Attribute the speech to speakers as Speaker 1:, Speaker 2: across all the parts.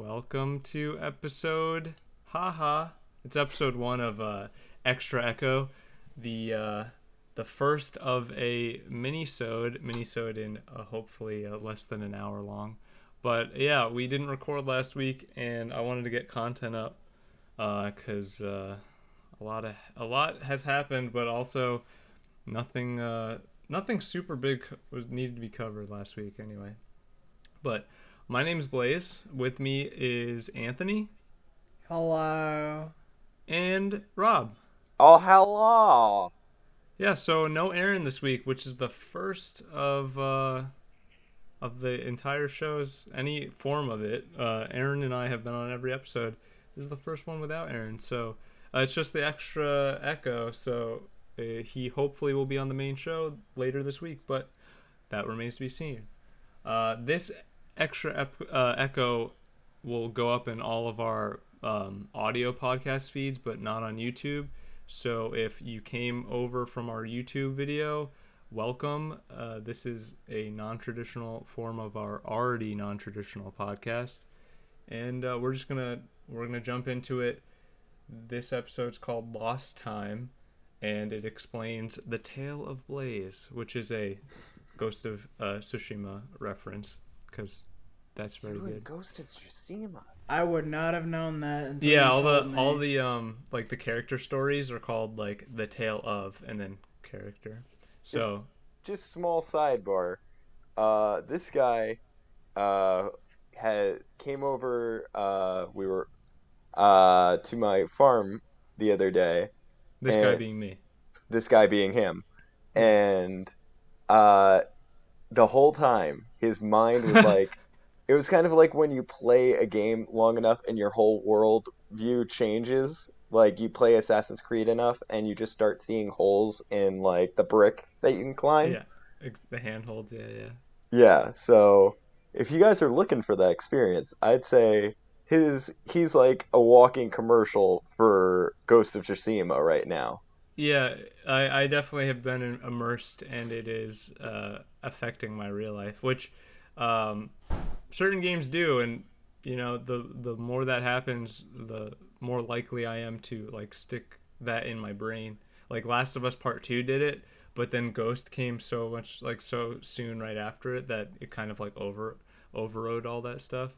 Speaker 1: welcome to episode haha. It's episode one of uh, Extra Echo, the uh, the first of a mini-sode, mini-sode in uh, hopefully uh, less than an hour long. But yeah, we didn't record last week, and I wanted to get content up uh because uh, a lot of a lot has happened, but also nothing uh, nothing super big was needed to be covered last week anyway. But my name's Blaze. With me is Anthony
Speaker 2: Hello.
Speaker 1: and Rob.
Speaker 3: Oh, hello.
Speaker 1: Yeah, so no Aaron this week, which is the first of uh, of the entire show's any form of it. Uh, Aaron and I have been on every episode. This is the first one without Aaron, so uh, it's just the extra echo. So uh, he hopefully will be on the main show later this week, but that remains to be seen. Uh, this extra ep- uh, echo will go up in all of our um, audio podcast feeds, but not on YouTube. So if you came over from our YouTube video, welcome. Uh, this is a non-traditional form of our already non-traditional podcast, and uh, we're just gonna we're gonna jump into it. This episode's called Lost Time, and it explains the tale of Blaze, which is a Ghost of uh, Tsushima reference, because that's very
Speaker 3: You and
Speaker 1: good.
Speaker 3: Ghost of Tsushima.
Speaker 2: I would not have known that. Until
Speaker 1: Yeah,
Speaker 2: you
Speaker 1: all the
Speaker 2: told me.
Speaker 1: all the um like the character stories are called like the tale of and then character. So
Speaker 3: Just small sidebar. Uh, this guy, uh, had came over. Uh, we were, uh, to my farm the other day.
Speaker 1: this guy being me.
Speaker 3: This guy being him, and uh, the whole time his mind was like. It was kind of like when you play a game long enough and your whole world view changes. Like you play Assassin's Creed enough and you just start seeing holes in like the brick that you can climb.
Speaker 1: Yeah, the handholds. Yeah, yeah.
Speaker 3: Yeah, so if you guys are looking for that experience, I'd say his he's like a walking commercial for Ghost of Tsushima right now.
Speaker 1: Yeah, I, I definitely have been immersed, and it is uh, affecting my real life, which um, certain games do. And you know, the the more that happens, the more likely I am to like stick that in my brain. Like Last of Us Part Two did it, but then Ghost came so much like so soon right after it that it kind of like over overrode all that stuff.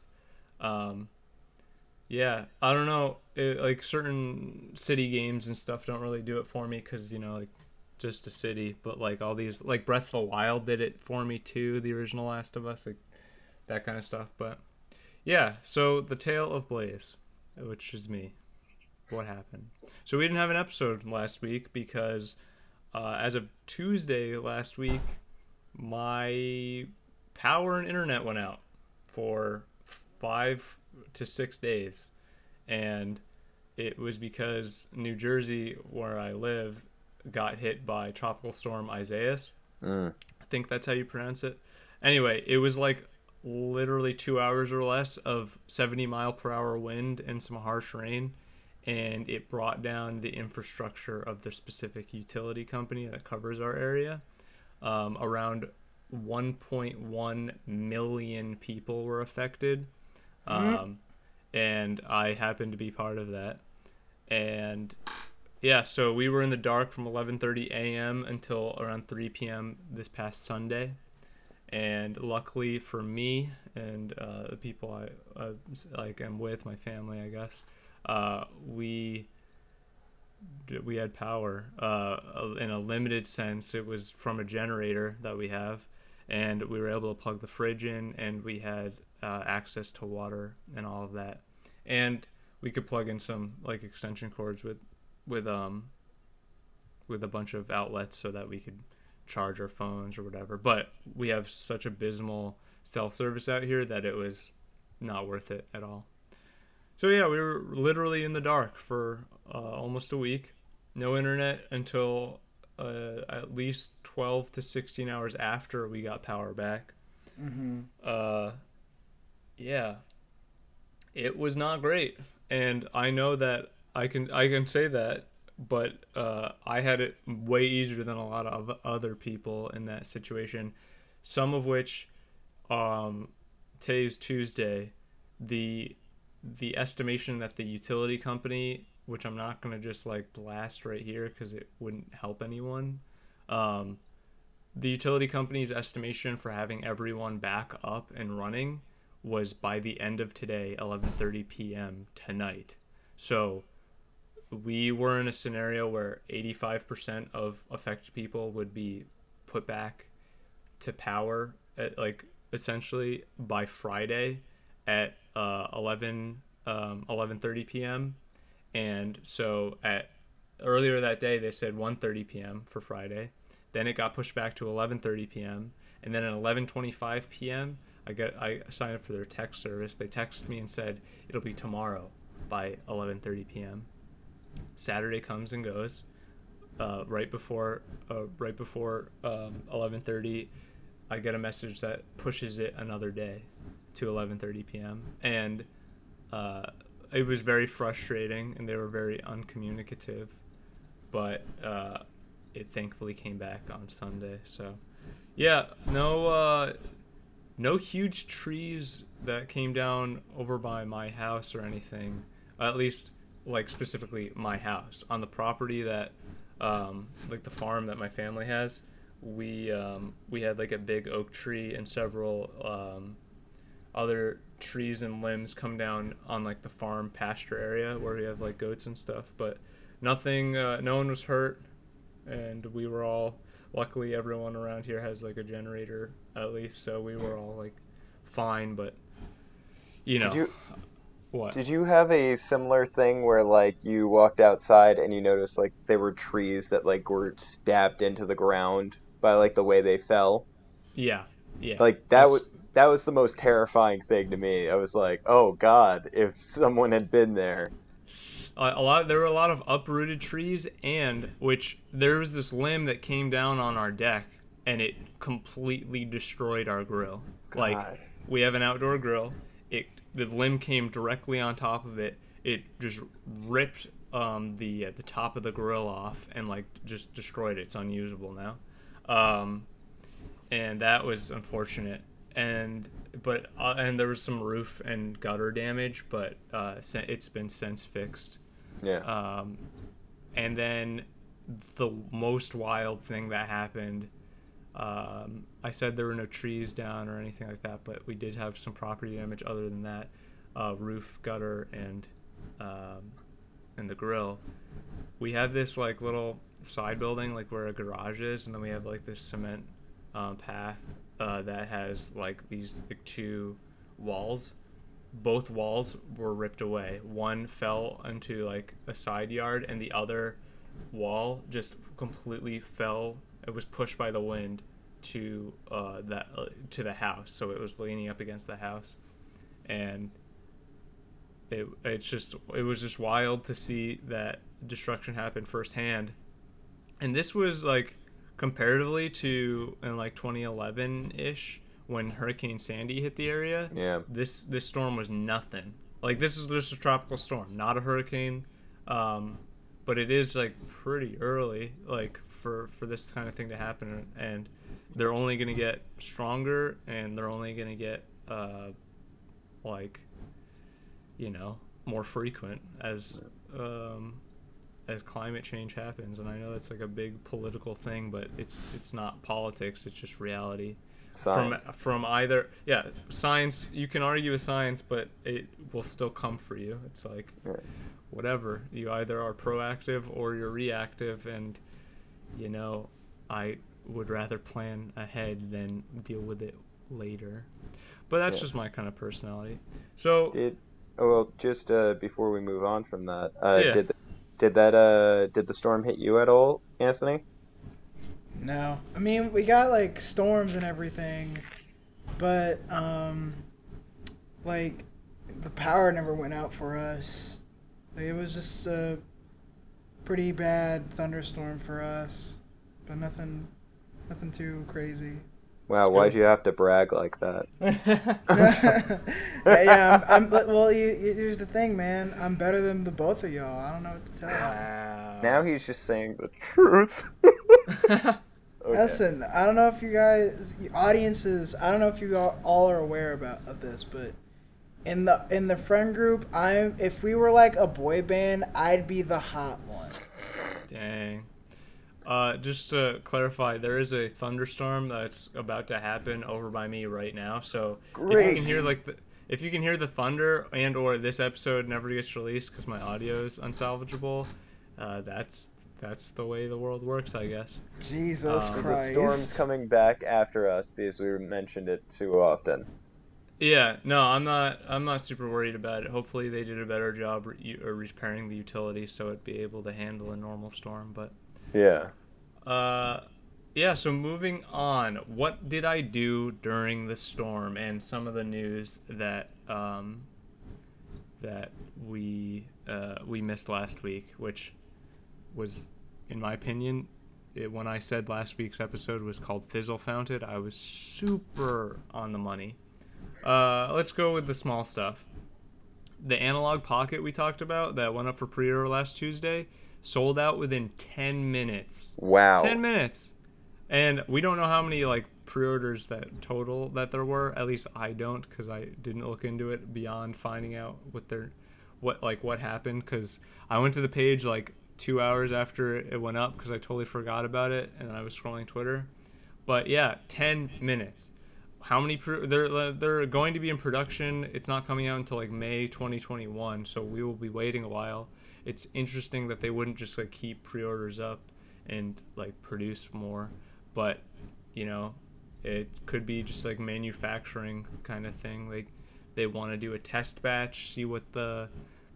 Speaker 1: Um, yeah, I don't know. It, like certain city games and stuff don't really do it for me because you know, like just a city. But like all these, like Breath of the Wild did it for me too. The original Last of Us, like that kind of stuff. But yeah, so the tale of Blaze, which is me. What happened? So we didn't have an episode last week because, uh, as of Tuesday last week, my power and internet went out for five to six days, and it was because New Jersey, where I live, got hit by tropical storm Isaias.
Speaker 3: Mm.
Speaker 1: I think that's how you pronounce it. Anyway, it was like literally two hours or less of 70 mile per hour wind and some harsh rain, and it brought down the infrastructure of the specific utility company that covers our area. Um, around 1.1 million people were affected, um, and I happened to be part of that. And yeah, so we were in the dark from 11:30 a.m. until around 3 p.m. this past Sunday, and luckily for me and uh, the people I uh, like am with, my family, I guess, uh, we we had power uh, in a limited sense. It was from a generator that we have, and we were able to plug the fridge in, and we had uh, access to water and all of that, and we could plug in some like extension cords with with um with a bunch of outlets so that we could charge our phones or whatever. But we have such abysmal cell service out here that it was not worth it at all. So yeah, we were literally in the dark for uh, almost a week. No internet until uh, at least 12 to 16 hours after we got power back.
Speaker 2: Mm-hmm.
Speaker 1: Uh, yeah, it was not great, and I know that I can I can say that, but uh, I had it way easier than a lot of other people in that situation. Some of which, um, today's Tuesday, the the estimation that the utility company, which I'm not gonna just like blast right here because it wouldn't help anyone. Um, the utility company's estimation for having everyone back up and running was by the end of today, 11:30 p.m. tonight. So we were in a scenario where 85% of affected people would be put back to power at like essentially by Friday at uh, 11 um, 11:30 p.m. and so at earlier that day they said 1:30 p.m. for Friday then it got pushed back to 11:30 p.m. and then at 11:25 p.m. I got I signed up for their text service they texted me and said it'll be tomorrow by 11:30 p.m. Saturday comes and goes uh, right before uh, right before um, 11:30 I get a message that pushes it another day to 11:30 p.m. and uh, it was very frustrating and they were very uncommunicative but uh, it thankfully came back on Sunday so yeah no uh, no huge trees that came down over by my house or anything at least like specifically my house. On the property that um, like the farm that my family has we um, we had like a big oak tree and several um, other trees and limbs come down on like the farm pasture area where we have like goats and stuff but nothing uh, no one was hurt and we were all luckily everyone around here has like a generator at least so we were all like fine but you know what
Speaker 3: did you have a similar thing where like you walked outside and you noticed like there were trees that like were stabbed into the ground by like the way they fell?
Speaker 1: yeah yeah
Speaker 3: Like that was that was the most terrifying thing to me. I was like, "Oh god, if someone had been there."
Speaker 1: a, a lot there were a lot of uprooted trees and which there was this limb that came down on our deck and it completely destroyed our grill like we have an outdoor grill it the limb came directly on top of it it just ripped um, the uh, the top of the grill off and like just destroyed it. It's unusable now. Um, and that was unfortunate. And but uh, and there was some roof and gutter damage but uh, it's been since fixed.
Speaker 3: Yeah.
Speaker 1: um, and then the most wild thing that happened, um, I said there were no trees down or anything like that, but we did have some property damage other than that uh, roof, gutter, and um, and the grill. We have this like little side building, like where a garage is, and then we have like this cement um, path uh, that has like these like two walls both walls were ripped away. One fell into like a side yard, and the other wall just completely fell. It was pushed by the wind to uh, that uh, to the house, so it was leaning up against the house, and it it's just it was just wild to see that destruction happen firsthand. And this was like comparatively to in like 2011 ish when Hurricane Sandy hit the area
Speaker 3: yeah.
Speaker 1: this this storm was nothing. Like this is just a tropical storm, not a hurricane. Um, but it is like pretty early, like for for this kind of thing to happen, and they're only gonna get stronger, and they're only gonna get uh, like, you know, more frequent as um, as climate change happens. And I know that's like a big political thing, but it's it's not politics. It's just reality
Speaker 3: Science.
Speaker 1: from from either yeah science you can argue with science but it will still come for you it's like
Speaker 3: Yeah.
Speaker 1: whatever you either are proactive or you're reactive and you know i would rather plan ahead than deal with it later but that's
Speaker 3: Yeah.
Speaker 1: just my kind of personality so
Speaker 3: Did oh, well just uh, before we move on from that, uh,
Speaker 1: Yeah.
Speaker 3: did did that uh did the storm hit you at all, Anthony?
Speaker 2: No, I mean we got like storms and everything, but um, like the power never went out for us. Like, it was just a pretty bad thunderstorm for us, but nothing, nothing too crazy.
Speaker 3: Wow, why'd
Speaker 1: good.
Speaker 3: you have to brag like that?
Speaker 2: yeah, I'm, I'm. Well, you, you, here's the thing, man. I'm better than the both of y'all. I don't know what to tell you.
Speaker 1: wow
Speaker 3: Now he's just saying the truth. okay.
Speaker 2: Listen, I don't know if you guys, audiences, I don't know if you all all are aware about of this, but in the in the friend group, I'm if we were like a boy band, I'd be the hot one.
Speaker 1: Dang. Uh, just to clarify, there is a thunderstorm that's about to happen over by me right now. So Great. if you can hear like the, if you can hear the thunder and or this episode never gets released because my audio is unsalvageable, uh, that's that's the way the world works, I guess.
Speaker 2: Jesus
Speaker 1: Um,
Speaker 3: The
Speaker 2: Christ.
Speaker 3: storm's coming back after us because we mentioned it too often.
Speaker 1: Yeah, no, I'm not. I'm not super worried about it. Hopefully, they did a better job re- uh, repairing the utility so it'd be able to handle a normal storm. But
Speaker 3: Yeah.
Speaker 1: Uh, yeah. So moving on, what did I do during the storm and some of the news that um, that we uh, we missed last week, which was, in my opinion, it, when I said last week's episode was called Fizzle Founted, I was super on the money. Uh, let's go with the small stuff. The Analogue Pocket we talked about that went up for pre-order last Tuesday sold out within 10 minutes.
Speaker 3: Wow.
Speaker 1: 10 minutes. And we don't know how many like pre-orders that total that there were. At least I don't cuz I didn't look into it beyond finding out what their what like what happened cuz I went to the page like 2 hours after it went up cuz I totally forgot about it and I was scrolling Twitter. But yeah, 10 minutes. How many pre- they're they're going to be in production. It's not coming out until like May 2021, so we will be waiting a while. It's interesting that they wouldn't just like keep pre-orders up and like produce more, but you know, it could be just like manufacturing kind of thing. Like they want to do a test batch, see what the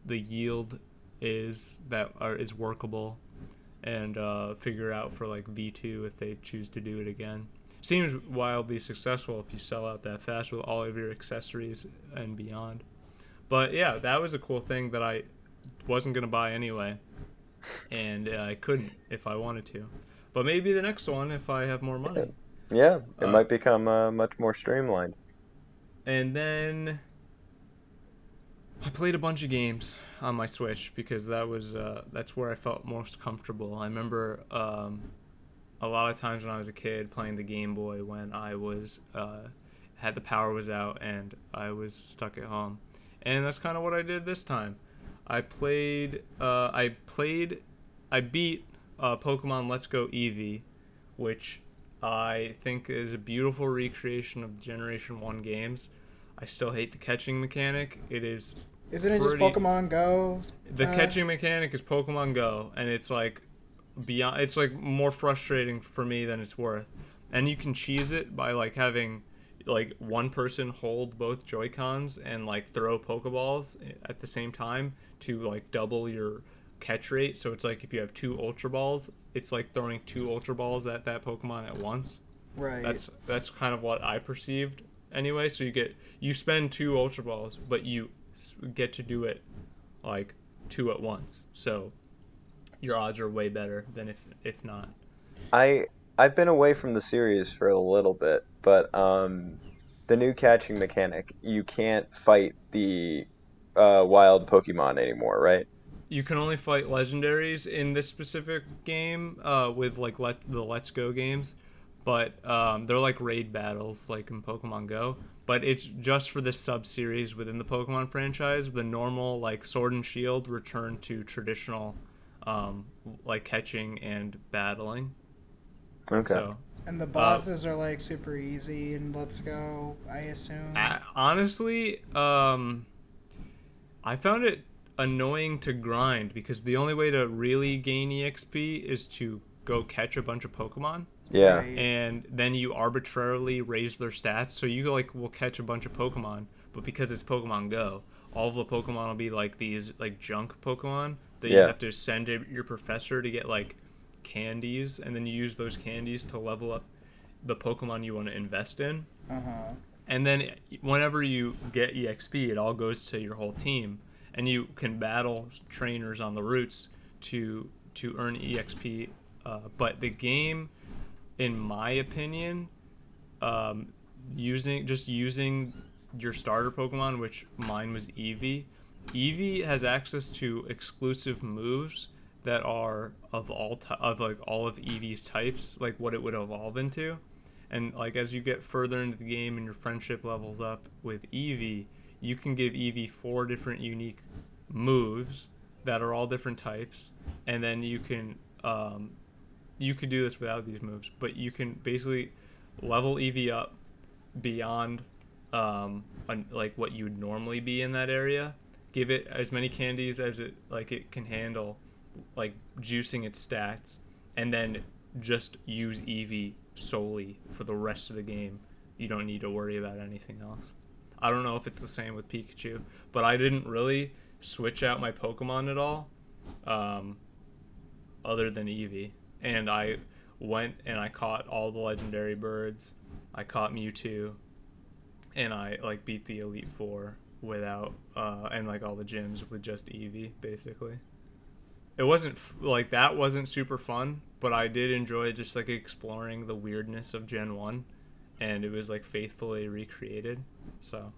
Speaker 1: the yield is that are is workable, and uh, figure out for like V2 if they choose to do it again. Seems wildly successful if you sell out that fast with all of your accessories and beyond. But yeah, that was a cool thing that I wasn't gonna buy anyway, and uh, I couldn't if I wanted to. But maybe the next one if I have more money.
Speaker 3: Yeah, it
Speaker 1: Uh,
Speaker 3: might become uh, much more streamlined.
Speaker 1: And then I played a bunch of games on my Switch because that was uh, that's where I felt most comfortable. I remember um, a lot of times when I was a kid playing the Game Boy when I was uh, had the power was out and I was stuck at home, and that's kind of what I did this time. I played uh, I played I beat uh, Pokemon Let's Go Eevee, which I think is a beautiful recreation of Generation One games. I still hate the catching mechanic. It is
Speaker 2: Isn't it just Pokemon Go?
Speaker 1: the
Speaker 2: Uh,
Speaker 1: catching mechanic is Pokemon Go, and it's like beyond. It's like more frustrating for me than it's worth. And you can cheese it by like having like one person hold both Joy Cons and like throw Pokeballs at the same time to like double your catch rate. So it's like if you have two Ultra Balls, it's like throwing two Ultra Balls at that Pokemon at once.
Speaker 2: Right.
Speaker 1: That's that's kind of what I perceived anyway. So you get you spend two ultra balls, but you get to do it like two at once. So your odds are way better than if if not.
Speaker 3: I I've been away from the series for a little bit, but um, the new catching mechanic, you can't fight the uh, wild Pokemon anymore, right?
Speaker 1: You can only fight legendaries in this specific game uh, with like let the Let's Go games, but um, they're like raid battles like in Pokemon Go. But it's just for this sub series within the Pokemon franchise. The normal like Sword and Shield return to traditional um, like catching and battling.
Speaker 3: Okay.
Speaker 1: So
Speaker 2: and the bosses are like super easy and let's go, I assume.
Speaker 1: I, honestly, um, I found it annoying to grind because the only way to really gain EXP is to go catch a bunch of Pokemon.
Speaker 3: yeah.
Speaker 2: Right.
Speaker 1: and then you arbitrarily raise their stats. So you like will catch a bunch of Pokemon, but because it's Pokemon Go, all of the Pokemon will be like these like junk Pokemon that you have to send to your professor to get like candies, and then you use those candies to level up the Pokemon you want to invest in.
Speaker 2: Uh huh.
Speaker 1: And then whenever you get EXP, it all goes to your whole team, and you can battle trainers on the routes to to earn EXP. Uh, but the game, in my opinion, um, using just using your starter Pokemon, which mine was Eevee. Eevee has access to exclusive moves that are of all ty- of like all of Eevee's types, like what it would evolve into. And like as you get further into the game and your friendship levels up with Eevee, you can give Eevee four different unique moves that are all different types, and then you can um, you could do this without these moves, but you can basically level Eevee up beyond um, like what you would normally be in that area. Give it as many candies as it like it can handle, like juicing its stats, and then just use Eevee solely for the rest of the game. You don't need to worry about anything else. I don't know if it's the same with Pikachu, but I didn't really switch out my Pokemon at all, um, other than Eevee. And I went and I caught all the legendary birds. I caught Mewtwo, and I like beat the Elite Four without uh, and like all the gyms with just Eevee basically. It wasn't like that wasn't super fun, but I did enjoy just like exploring the weirdness of Gen One, and it was like faithfully recreated. So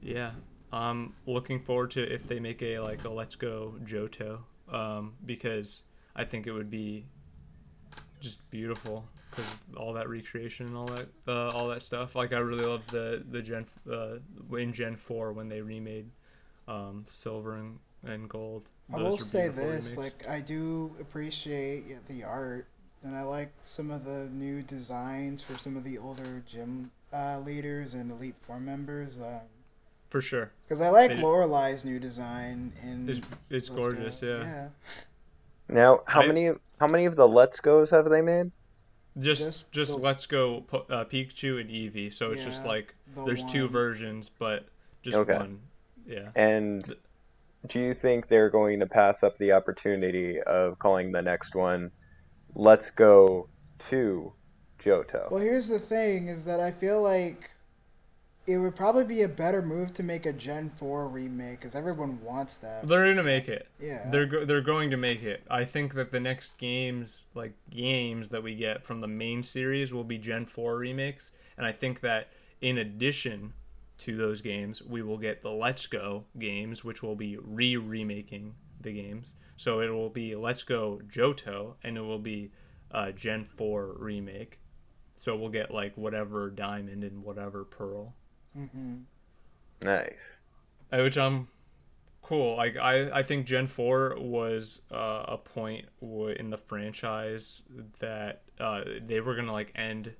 Speaker 1: yeah, I'm looking forward to if they make a like a Let's Go Johto, um, because I think it would be just beautiful because all that recreation and all that uh, all that stuff. Like I really love the the Gen uh, in Gen Four when they remade um, Silver and, and Gold.
Speaker 2: I will say this:
Speaker 1: remakes.
Speaker 2: like I do appreciate the art, and I like some of the new designs for some of the older gym uh, leaders and elite four members.
Speaker 1: for sure,
Speaker 2: Because I like
Speaker 1: They did-
Speaker 2: Lorelei's new design in.
Speaker 1: it's it's
Speaker 2: Let's Go.
Speaker 1: gorgeous. Yeah.
Speaker 2: Yeah.
Speaker 3: Now, how
Speaker 1: I-
Speaker 3: many how many of the Let's Goes have they made?
Speaker 1: Just
Speaker 2: Just
Speaker 1: just,
Speaker 2: the-
Speaker 1: Let's Go Po- uh, Pikachu and Eevee. So it's just like
Speaker 2: the
Speaker 1: there's two versions, but just
Speaker 3: Okay.
Speaker 1: one. Yeah.
Speaker 3: And do you think they're going to pass up the opportunity of calling the next one Let's Go to Johto?
Speaker 2: Well, here's the thing: is that I feel like it would probably be a better move to make a Gen Four remake because everyone wants that.
Speaker 1: They're gonna make it.
Speaker 2: Yeah.
Speaker 1: They're go- they're going to make it. I think that the next games, like games that we get from the main series, will be Gen Four remakes, and I think that in addition to those games, we will get the Let's Go games, which will be re remaking the games. So it will be Let's Go Johto, and it will be a Gen Four remake. So we'll get like whatever Diamond and whatever Pearl.
Speaker 2: Hmm
Speaker 3: Nice.
Speaker 1: Which I'm cool. Like I, I think Gen Four was uh, a point w- in the franchise that uh, they were gonna like end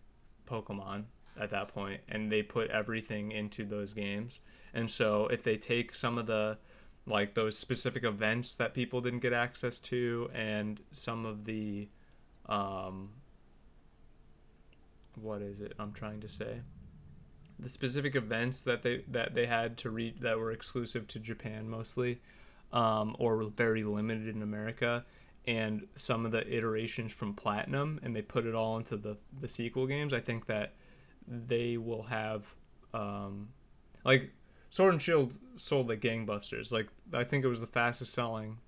Speaker 1: Pokemon at that point, and they put everything into those games. And so if they take some of the like those specific events that people didn't get access to, and some of the um, what is it? I'm trying to say the specific events that they that they had to read that were exclusive to Japan mostly, um, or very limited in America, and some of the iterations from Platinum, and they put it all into the the sequel games. I think that they will have, um, like Sword and Shield sold like gangbusters. Like I think it was the fastest selling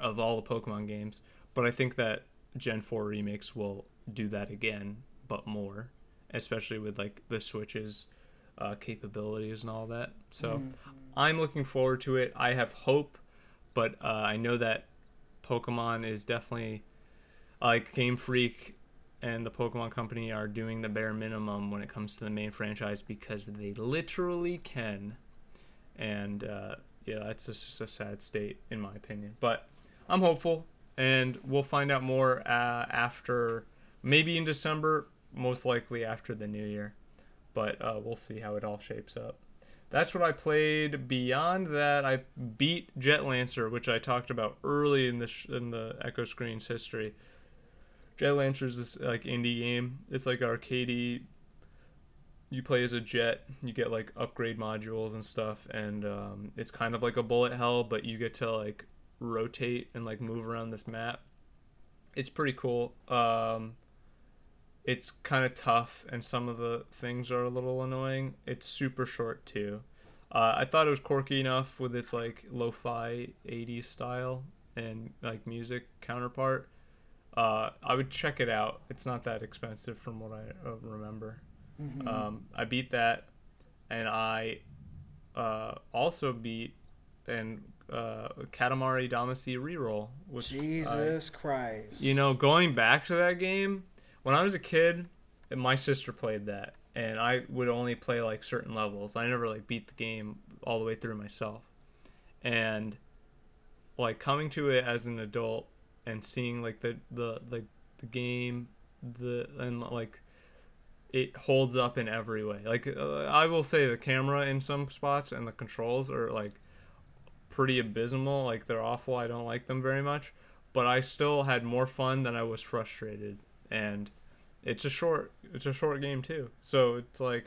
Speaker 1: of all the Pokemon games. But I think that Gen Four remakes will do that again, but more especially with like the Switch's uh, capabilities and all that. So I'm looking forward to it. I have hope, but uh, I know that Pokemon is definitely like Game Freak and the Pokemon Company are doing the bare minimum when it comes to the main franchise because they literally can. And uh, yeah, it's just a sad state in my opinion. But I'm hopeful, and we'll find out more uh, after maybe in December, most likely after the new year. But uh, we'll see how it all shapes up. That's what I played. Beyond that, I beat Jet Lancer, which I talked about early in the sh- in the Echo Screen's history. Jet Lancer is this like indie game. It's like arcadey. You play as a jet. You get like upgrade modules and stuff, and um, it's kind of like a bullet hell, but you get to like rotate and like move around this map. It's pretty cool. Um, it's kind of tough, and some of the things are a little annoying. It's super short too. Uh, I thought it was quirky enough with its like lo-fi 80s style and like music counterpart. Uh, I would check it out. It's not that expensive from what I uh, remember.
Speaker 2: Mm-hmm.
Speaker 1: Um, I beat that, and I uh, also beat and uh, Katamari Damacy reroll, which I-
Speaker 2: Jesus Christ.
Speaker 1: you know, going back to that game, when I was a kid, my sister played that, and I would only play like certain levels. I never like beat the game all the way through myself. And like coming to it as an adult and seeing like the the like the game the and like it holds up in every way. Like uh, I will say the camera in some spots and the controls are like pretty abysmal. Like they're awful. I don't like them very much, but I still had more fun than I was frustrated. And it's a short it's a short game too. So it's like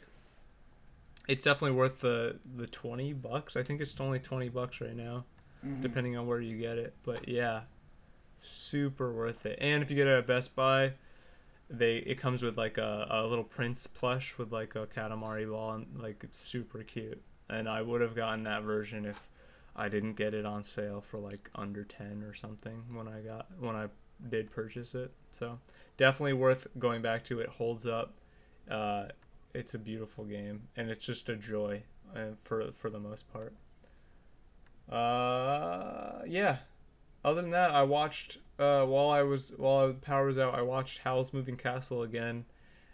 Speaker 1: it's definitely worth the the 20 bucks. I think it's only 20 bucks right now
Speaker 2: Mhm.
Speaker 1: depending on where you get it. But yeah, super worth it. And if you get it at Best Buy, they it comes with like a, a little Prince plush with like a Katamari ball and like it's super cute. And I would have gotten that version if I didn't get it on sale for like under 10 or something when I got when I did purchase it. So, definitely worth going back to. It holds up. Uh, it's a beautiful game and it's just a joy for for the most part. Uh, yeah. Other than that, I watched uh, while I was while power was out. I watched Howl's Moving Castle again,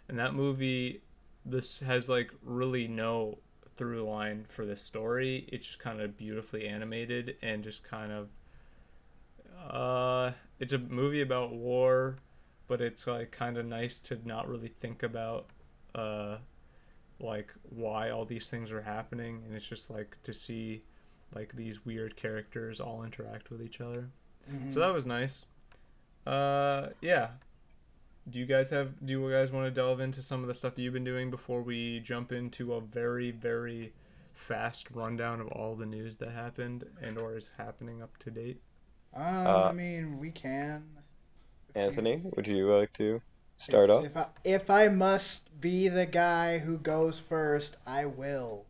Speaker 1: and that movie, this has like really no through line for this story. It's just kind of beautifully animated and just kind of. Uh, it's a movie about war, but it's like kind of nice to not really think about, uh, like why all these things are happening, and it's just like to see like these weird characters all interact with each other.
Speaker 2: Mhm.
Speaker 1: So that was nice. Uh, yeah. Do you guys have? Do you guys want to delve into some of the stuff you've been doing before we jump into a very, very fast rundown of all the news that happened and or is happening up to date?
Speaker 2: Um,
Speaker 3: Uh,
Speaker 2: I mean, we can. If we-
Speaker 3: Anthony, would you like to start
Speaker 2: if,
Speaker 3: off?
Speaker 2: If I, if I must be the guy who goes first, I will.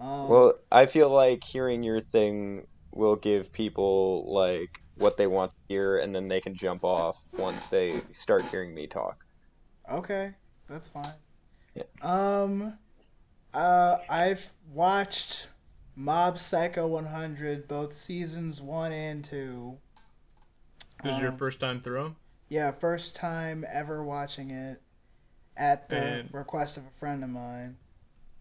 Speaker 2: Um,
Speaker 3: Well, I feel like hearing your thing will give people like what they want to hear, and then they can jump off once they start hearing me talk.
Speaker 2: Okay, that's fine.
Speaker 3: Yeah.
Speaker 2: Um, uh, I've watched Mob Psycho 100, both seasons one and two.
Speaker 1: This is your
Speaker 2: Um,
Speaker 1: first time through 'em?
Speaker 2: Yeah, first time ever watching it at the
Speaker 1: And-
Speaker 2: request of a friend of mine.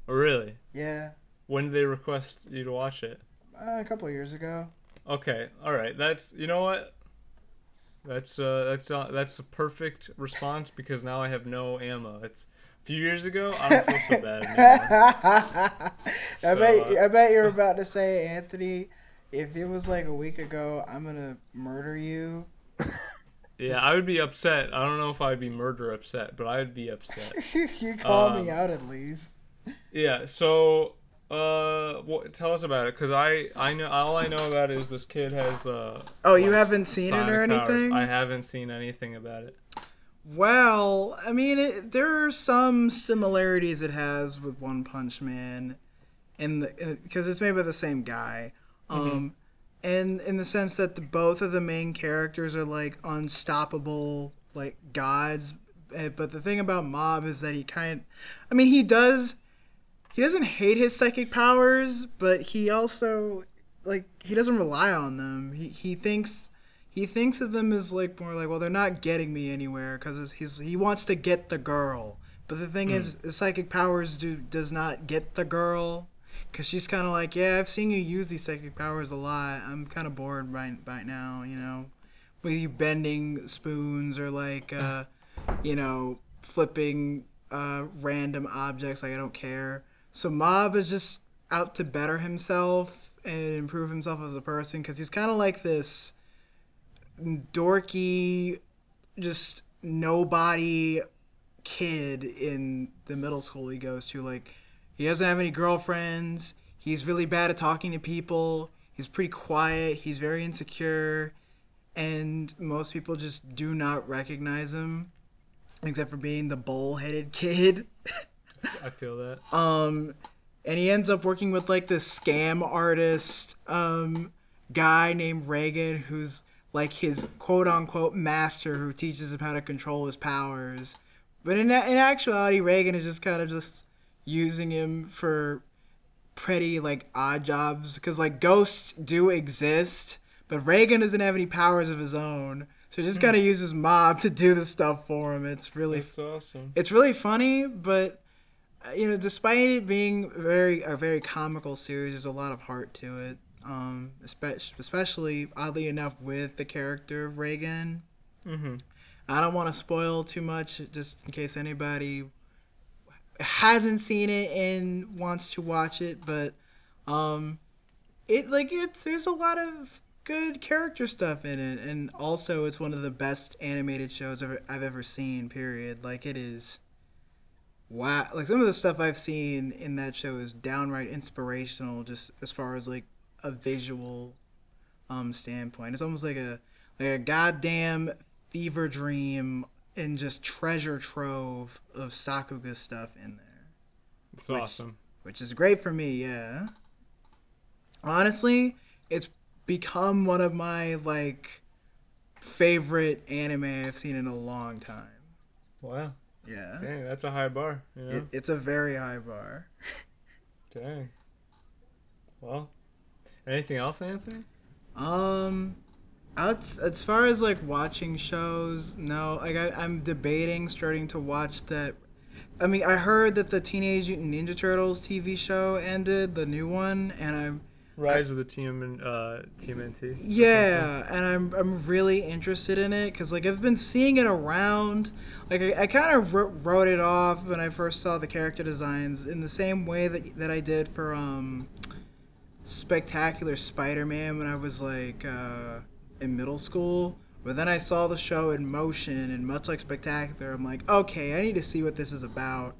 Speaker 1: Oh, really?
Speaker 2: Yeah,
Speaker 1: When did they request you to watch it?
Speaker 2: uh, a couple years ago.
Speaker 1: Okay, all right. That's you know what. That's uh that's uh, that's a perfect response because now I have no ammo. It's a few years ago. I don't feel so bad anymore.
Speaker 2: I bet
Speaker 1: uh,
Speaker 2: I bet you're about to say, Anthony, if it was like a week ago, I'm gonna murder you.
Speaker 1: Yeah, I would be upset. I don't know if I'd be murder upset, but I'd be upset.
Speaker 2: you call me
Speaker 1: Um,
Speaker 2: out at least.
Speaker 1: Yeah. So, uh, what, tell us about it, cause I I know all I know about is this kid has uh.
Speaker 2: Oh, you
Speaker 1: like,
Speaker 2: haven't seen it or
Speaker 1: sonic powers.
Speaker 2: anything?
Speaker 1: I haven't seen anything about it.
Speaker 2: Well, I mean, it, there are some similarities it has with One Punch Man, in the because it's made by the same guy, um, and in the sense that the, both of the main characters are like unstoppable, like gods. Eh, But the thing about Mob is that he kind, I mean, he does, he doesn't hate his psychic powers, but he also like he doesn't rely on them. He he thinks he thinks of them as like more like well they're not getting me anywhere because he's he wants to get the girl but the thing is his psychic powers do does not get the girl because she's kind of like yeah i've seen you use these psychic powers a lot i'm kind of bored right, right now you know with you bending spoons or like uh you know flipping uh random objects like i don't care so mob is just out to better himself and improve himself as a person because he's kind of like this dorky, just nobody kid in the middle school he goes to. Like, he doesn't have any girlfriends. He's really bad at talking to people. He's pretty quiet. He's very insecure. And most people just do not recognize him, except for being the bull headed kid.
Speaker 1: I feel that.
Speaker 2: Um, and he ends up working with like this scam artist um, guy named Reigen, who's like his quote unquote master who teaches him how to control his powers. But in, in actuality, Reigen is just kind of just using him for pretty like odd jobs because like ghosts do exist, but Reigen doesn't have any powers of his own. So he just kind of uses mob to do the stuff for him. It's really
Speaker 1: That's awesome.
Speaker 2: it's really funny, but you know, despite it being very a very comical series, there's a lot of heart to it. Um, especially, especially oddly enough, with the character of Reigen.
Speaker 1: Mm-hmm.
Speaker 2: I don't want to spoil too much, just in case anybody hasn't seen it and wants to watch it. But um, it like it's there's a lot of good character stuff in it, and also it's one of the best animated shows I've, I've ever seen. Period. Like it is. Wow, like some of the stuff I've seen in that show is downright inspirational, just as far as like a visual um standpoint. It's almost like a like a goddamn fever dream and just treasure trove of Sakuga stuff in there,
Speaker 1: It's
Speaker 2: Which-
Speaker 1: awesome.
Speaker 2: which is great for me. Yeah. Honestly, it's become one of my like favorite anime I've seen in a long time.
Speaker 1: Wow.
Speaker 2: Yeah.
Speaker 1: Dang, that's a high bar. You know?
Speaker 2: It, it's a very high bar.
Speaker 1: Dang. Well, anything else, Anthony?
Speaker 2: Um, out as far as like watching shows, no. Like I, I'm debating starting to watch that. I mean, I heard that the Teenage Mutant Ninja Turtles TV show ended, the new one, and I'm
Speaker 1: Rise of the Team and uh, TMNT.
Speaker 2: yeah, and I'm I'm really interested in it because like I've been seeing it around. Like I, I kind of wrote it off when I first saw the character designs in the same way that that I did for um, Spectacular Spider-Man when I was like uh, in middle school. But then I saw the show in motion, and much like Spectacular, I'm like, okay, I need to see what this is about.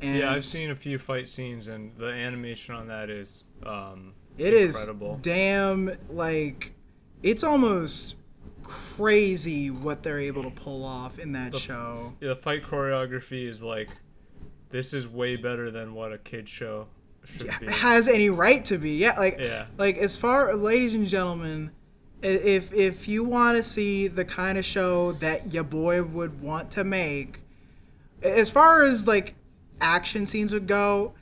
Speaker 2: And
Speaker 1: Yeah, I've seen a few fight scenes, and the animation on that is um,
Speaker 2: It is
Speaker 1: incredible.
Speaker 2: damn like it's almost crazy what they're able to pull off in that
Speaker 1: The-
Speaker 2: show.
Speaker 1: Yeah, the fight choreography is like, this is way better than what a kid show should be.
Speaker 2: Has any right to be. Yeah, like
Speaker 1: Yeah.
Speaker 2: like as far ladies and gentlemen, if if you want to see the kind of show that your boy would want to make, as far as like action scenes would go,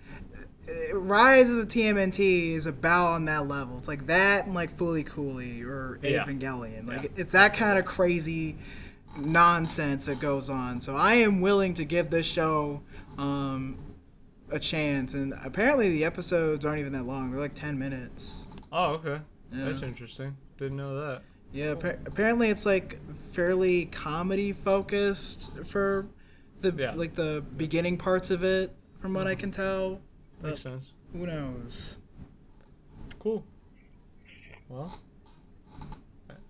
Speaker 2: uh, Rise of the TMNT is about on that level. It's like that and like Fooly Cooly or
Speaker 1: Yeah.
Speaker 2: Evangelion. Like
Speaker 1: Yeah.
Speaker 2: it's that kind of crazy nonsense that goes on. So I am willing to give this show um, a chance. And apparently the episodes aren't even that long. They're like ten minutes.
Speaker 1: Oh, okay.
Speaker 2: Yeah.
Speaker 1: That's interesting. Didn't know that.
Speaker 2: Yeah, appa- apparently it's like fairly comedy focused for the
Speaker 1: Yeah.
Speaker 2: like the beginning parts of it, from what I can tell.
Speaker 1: Makes sense.
Speaker 2: Who knows?
Speaker 1: Cool. Well,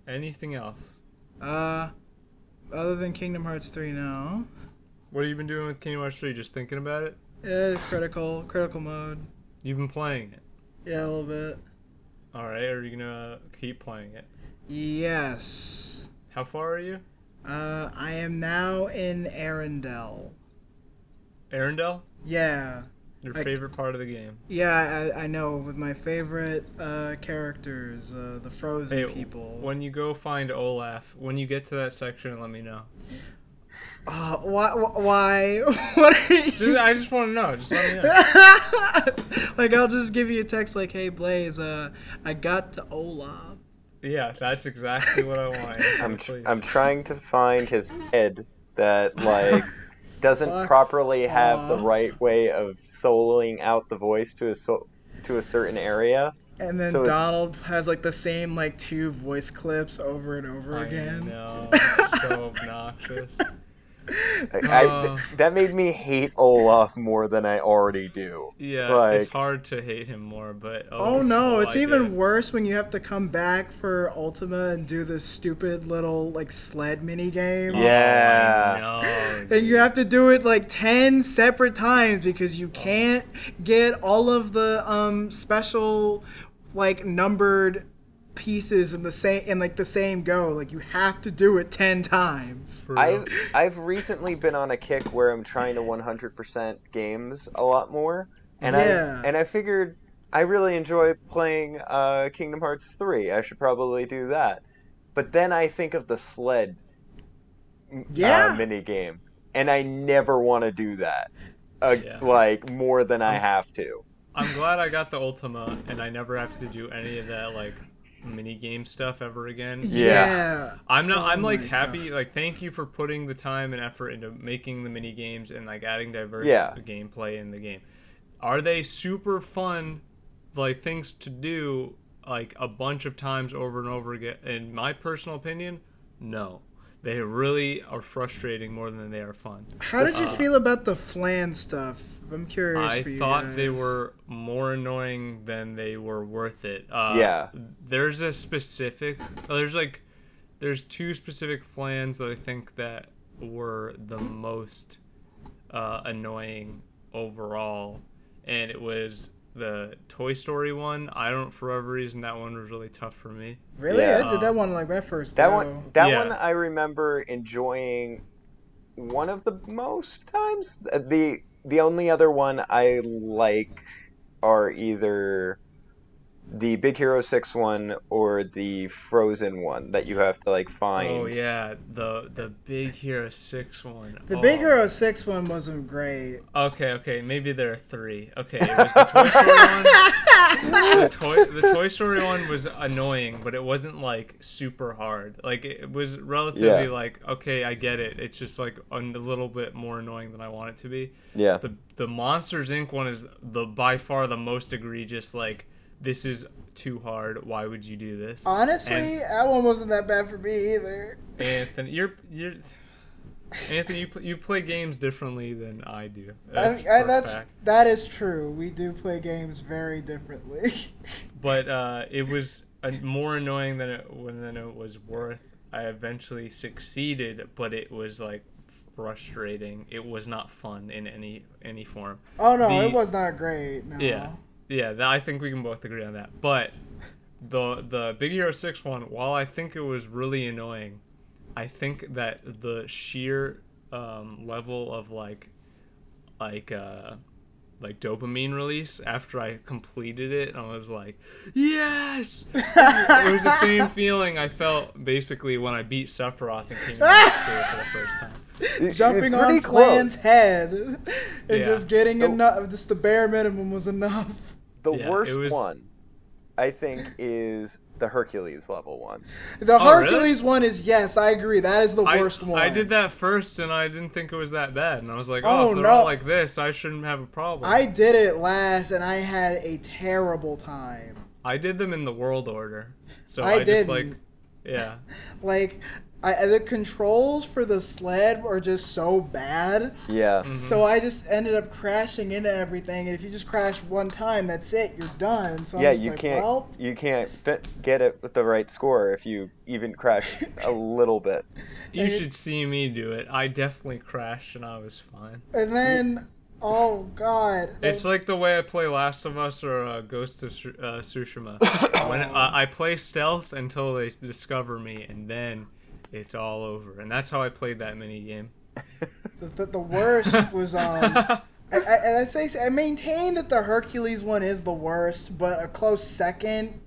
Speaker 1: anything else?
Speaker 2: Uh, other than Kingdom Hearts three now.
Speaker 1: What have you been doing with Kingdom Hearts 3? Just thinking about it?
Speaker 2: Yeah, critical critical mode.
Speaker 1: You've been playing it.
Speaker 2: Yeah, a little bit.
Speaker 1: All right. Are you gonna keep playing it?
Speaker 2: Yes.
Speaker 1: How far are you?
Speaker 2: Uh, I am now in Arendelle.
Speaker 1: Arendelle?
Speaker 2: Yeah.
Speaker 1: Your
Speaker 2: Like-
Speaker 1: favorite part of the game?
Speaker 2: Yeah, I, I know. With my favorite uh, characters, uh, the frozen
Speaker 1: Hey,
Speaker 2: people.
Speaker 1: When you go find Olaf, when you get to that section, let me know.
Speaker 2: Uh, why? Why? what are you?
Speaker 1: Just, I just want to know. Just let me know.
Speaker 2: like I'll just give you a text like, "Hey Blaze, uh, I got to Olaf."
Speaker 1: Yeah, that's exactly what I want.
Speaker 3: I'm tr- I'm trying to find his head that like doesn't
Speaker 2: Fuck
Speaker 3: properly have the right way of soloing out the voice to a so- to a certain area.
Speaker 2: And then
Speaker 3: So it's-
Speaker 2: Donald has like the same like two voice clips over and over
Speaker 1: I
Speaker 2: again.
Speaker 1: know. It's so obnoxious.
Speaker 3: I,
Speaker 1: Uh.
Speaker 3: that made me hate Olaf more than I already do.
Speaker 1: Yeah,
Speaker 3: Like-
Speaker 1: it's hard to hate him more, but
Speaker 2: Oh no, it's
Speaker 1: I
Speaker 2: even
Speaker 1: did.
Speaker 2: worse when you have to come back for Ultima and do this stupid little like sled mini game.
Speaker 3: Yeah.
Speaker 1: Oh, I know,
Speaker 2: And you have to do it like 10 separate times because you can't get all of the um special like numbered pieces in the same in like the same go. Like you have to do it 10 times.
Speaker 3: I've I've recently been on a kick where I'm trying to 100% games a lot more, and
Speaker 2: Yeah.
Speaker 3: I and I figured I really enjoy playing uh, Kingdom Hearts 3. I should probably do that. But then I think of the sled
Speaker 2: Yeah.
Speaker 3: uh, mini game, and I never want to do that. Uh,
Speaker 1: Yeah.
Speaker 3: Like more than I have to.
Speaker 1: I'm glad I got the Ultima, and I never have to do any of that like mini game stuff ever again.
Speaker 3: Yeah.
Speaker 1: I'm not.
Speaker 2: Oh
Speaker 1: I'm like
Speaker 2: my
Speaker 1: happy. Like, thank you for putting the time and effort into making the mini games and like adding diverse
Speaker 3: Yeah.
Speaker 1: gameplay in the game. Are they super fun, like things to do like a bunch of times over and over again? In my personal opinion, no. They really are frustrating more than they are fun.
Speaker 2: How did you feel about the flan stuff? I'm curious
Speaker 1: I
Speaker 2: for you
Speaker 1: thought they were more annoying than they were worth it. Uh,
Speaker 3: Yeah.
Speaker 1: There's a specific. There's like, there's two specific flans that I think that were the most uh, annoying overall, and it was the Toy Story one. I don't for whatever reason that one was really tough for me.
Speaker 2: Really?
Speaker 3: Yeah.
Speaker 2: I did that one like my first
Speaker 3: That
Speaker 2: go.
Speaker 3: one, that
Speaker 1: Yeah.
Speaker 3: one, I remember enjoying one of the most times. the The only other one I like are either the Big Hero Six one or the Frozen one that you have to like find.
Speaker 1: Oh yeah, the the Big Hero Six one.
Speaker 2: The
Speaker 1: Oh.
Speaker 2: Big Hero 6 one wasn't great.
Speaker 1: Okay, okay, maybe there are three. Okay, it was the Toy Story one. The toy, the Toy Story one was annoying, but it wasn't like super hard. Like it was relatively
Speaker 3: Yeah.
Speaker 1: like okay, I get it. It's just like a little bit more annoying than I want it to be.
Speaker 3: Yeah,
Speaker 1: The the Monsters Inc. one is the by far the most egregious. Like this is too hard. Why would you do this?
Speaker 2: Honestly, that one wasn't that bad for me either.
Speaker 1: Anthony, you're you're. Anthony, you, you play games differently than I do. That's,
Speaker 2: I,
Speaker 1: a
Speaker 2: that's
Speaker 1: fact.
Speaker 2: that is true. We do play games very differently.
Speaker 1: but uh, it was uh more annoying than it than it was worth. I eventually succeeded, but it was like frustrating. It was not fun in any any form.
Speaker 2: oh no,
Speaker 1: The-
Speaker 2: it was not great. No.
Speaker 1: Yeah, yeah. That, I think we can both agree on that. But the the Big Hero Six one, while I think it was really annoying, I think that the sheer um, level of like like uh like dopamine release after I completed it, and I was like, yes. it was the same feeling I felt basically when I beat Sephiroth and Kingdom Hearts 2 for the first time.
Speaker 3: It-
Speaker 2: Jumping on Flan's
Speaker 3: close.
Speaker 2: head and
Speaker 1: Yeah.
Speaker 2: just getting
Speaker 3: The-
Speaker 2: enough. Just the bare minimum was enough.
Speaker 3: The
Speaker 1: Yeah,
Speaker 3: worst
Speaker 1: was-
Speaker 3: one, I think, is the Hercules level one.
Speaker 2: The
Speaker 1: Oh, really?
Speaker 2: Hercules one is yes, I agree. That is the
Speaker 1: I,
Speaker 2: worst one.
Speaker 1: I did that first, and I didn't think it was that bad. And I was like,
Speaker 2: Oh,
Speaker 1: oh, if they're
Speaker 2: no.
Speaker 1: all like this, I shouldn't have a problem.
Speaker 2: I did it last, and I had a terrible time.
Speaker 1: I did them in the world order, so
Speaker 2: I
Speaker 1: I, just like, yeah,
Speaker 2: Like, I, the controls for the sled were just so bad.
Speaker 3: Yeah,
Speaker 1: Mm-hmm.
Speaker 2: So I just ended up crashing into everything, and if you just crash one time, that's it. You're done. So I'm
Speaker 3: yeah. You
Speaker 2: like,
Speaker 3: can't
Speaker 2: well,
Speaker 3: you can't fit, get it with the right score if you even crash a little bit.
Speaker 1: you
Speaker 2: And it-
Speaker 1: should see me do it. I definitely crashed, and I was fine.
Speaker 2: and then, oh god,
Speaker 1: It's like the way I play Last of Us or uh, Ghost of uh, Tsushima. when uh, I play stealth until they discover me, and then it's all over. And that's how I played that mini game.
Speaker 2: the, the, the worst was um. I, I, and I say I maintain that the Hercules one is the worst, but a close second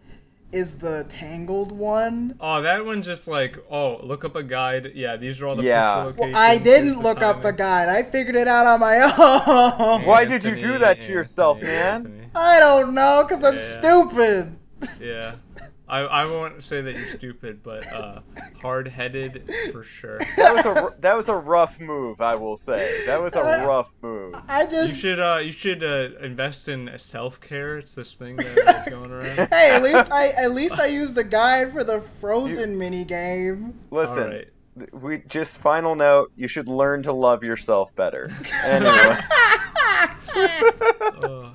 Speaker 2: is the Tangled one.
Speaker 1: Oh, that one's just like, oh, look up a guide. Yeah, these are all the
Speaker 3: Yeah.
Speaker 2: Well. I didn't look up the guide. I figured it out on my own.
Speaker 3: Why did you do that to yourself, man?
Speaker 1: Anthony.
Speaker 2: I don't know, cause I'm
Speaker 1: Yeah.
Speaker 2: stupid.
Speaker 1: Yeah. I, I won't say that you're stupid, but uh, hard-headed for sure.
Speaker 3: That was a r- that was a rough move, I will say. That was a
Speaker 2: I-
Speaker 3: rough move.
Speaker 2: I just You
Speaker 1: should uh, you should uh, invest in self-care. It's this thing that's going around.
Speaker 2: hey, at least I at least I used the guide for the Frozen mini game.
Speaker 3: Listen,
Speaker 1: All right.
Speaker 3: th- we just final note. You should learn to love yourself better. Anyway,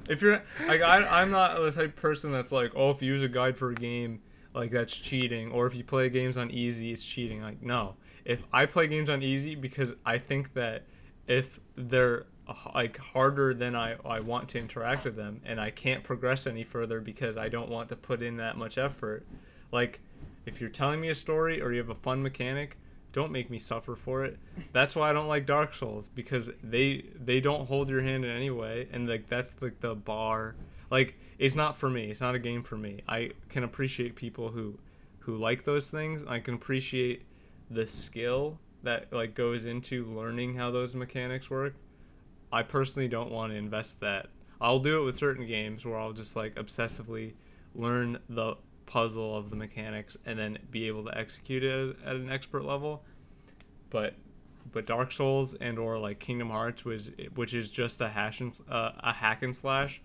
Speaker 1: If you're like I, I'm not the type of person that's like, oh, if you use a guide for a game, like that's cheating, or if you play games on easy, it's cheating. Like no, if I play games on easy because I think that if they're like harder than I I want to interact with them, and I can't progress any further because I don't want to put in that much effort. Like if you're telling me a story or you have a fun mechanic, don't make me suffer for it. That's why I don't like Dark Souls because they they don't hold your hand in any way, and like that's like the bar. Like it's not for me. It's not a game for me. I can appreciate people who who like those things. I can appreciate the skill that like goes into learning how those mechanics work. I personally don't want to invest that. I'll do it with certain games where I'll just like obsessively learn the puzzle of the mechanics and then be able to execute it at an expert level. But but Dark Souls and or like Kingdom Hearts was which is just a hash and uh, a hack and slash.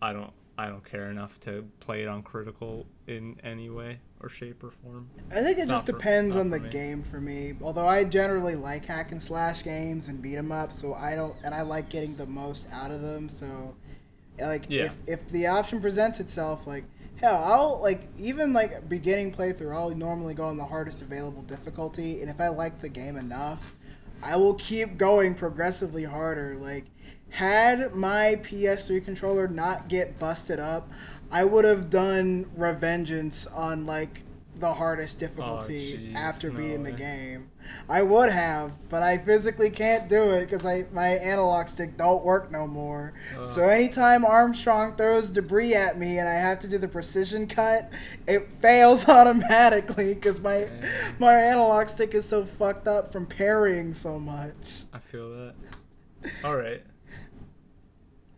Speaker 1: I don't I don't care enough to play it on critical in any way or shape or form.
Speaker 2: I think it
Speaker 1: Not
Speaker 2: just
Speaker 1: for-
Speaker 2: depends on the
Speaker 1: me.
Speaker 2: game for me. Although I generally like hack and slash games and beat 'em up, so I don't, and I like getting the most out of them. So, like,
Speaker 1: Yeah.
Speaker 2: if if the option presents itself, like, hell, I'll like even like beginning playthrough, I'll normally go on the hardest available difficulty, and if I like the game enough, I will keep going progressively harder. Like, had my PS3 controller not get busted up, I would have done Revengeance on like the hardest oh, difficulty
Speaker 1: jeez,
Speaker 2: after
Speaker 1: no
Speaker 2: beating the game. I would have, but I physically can't do it because I my analog stick don't work no more. So anytime Armstrong throws debris at me and I have to do the precision cut, it fails automatically because my my analog stick is so fucked up from parrying so much.
Speaker 1: I feel that. All right.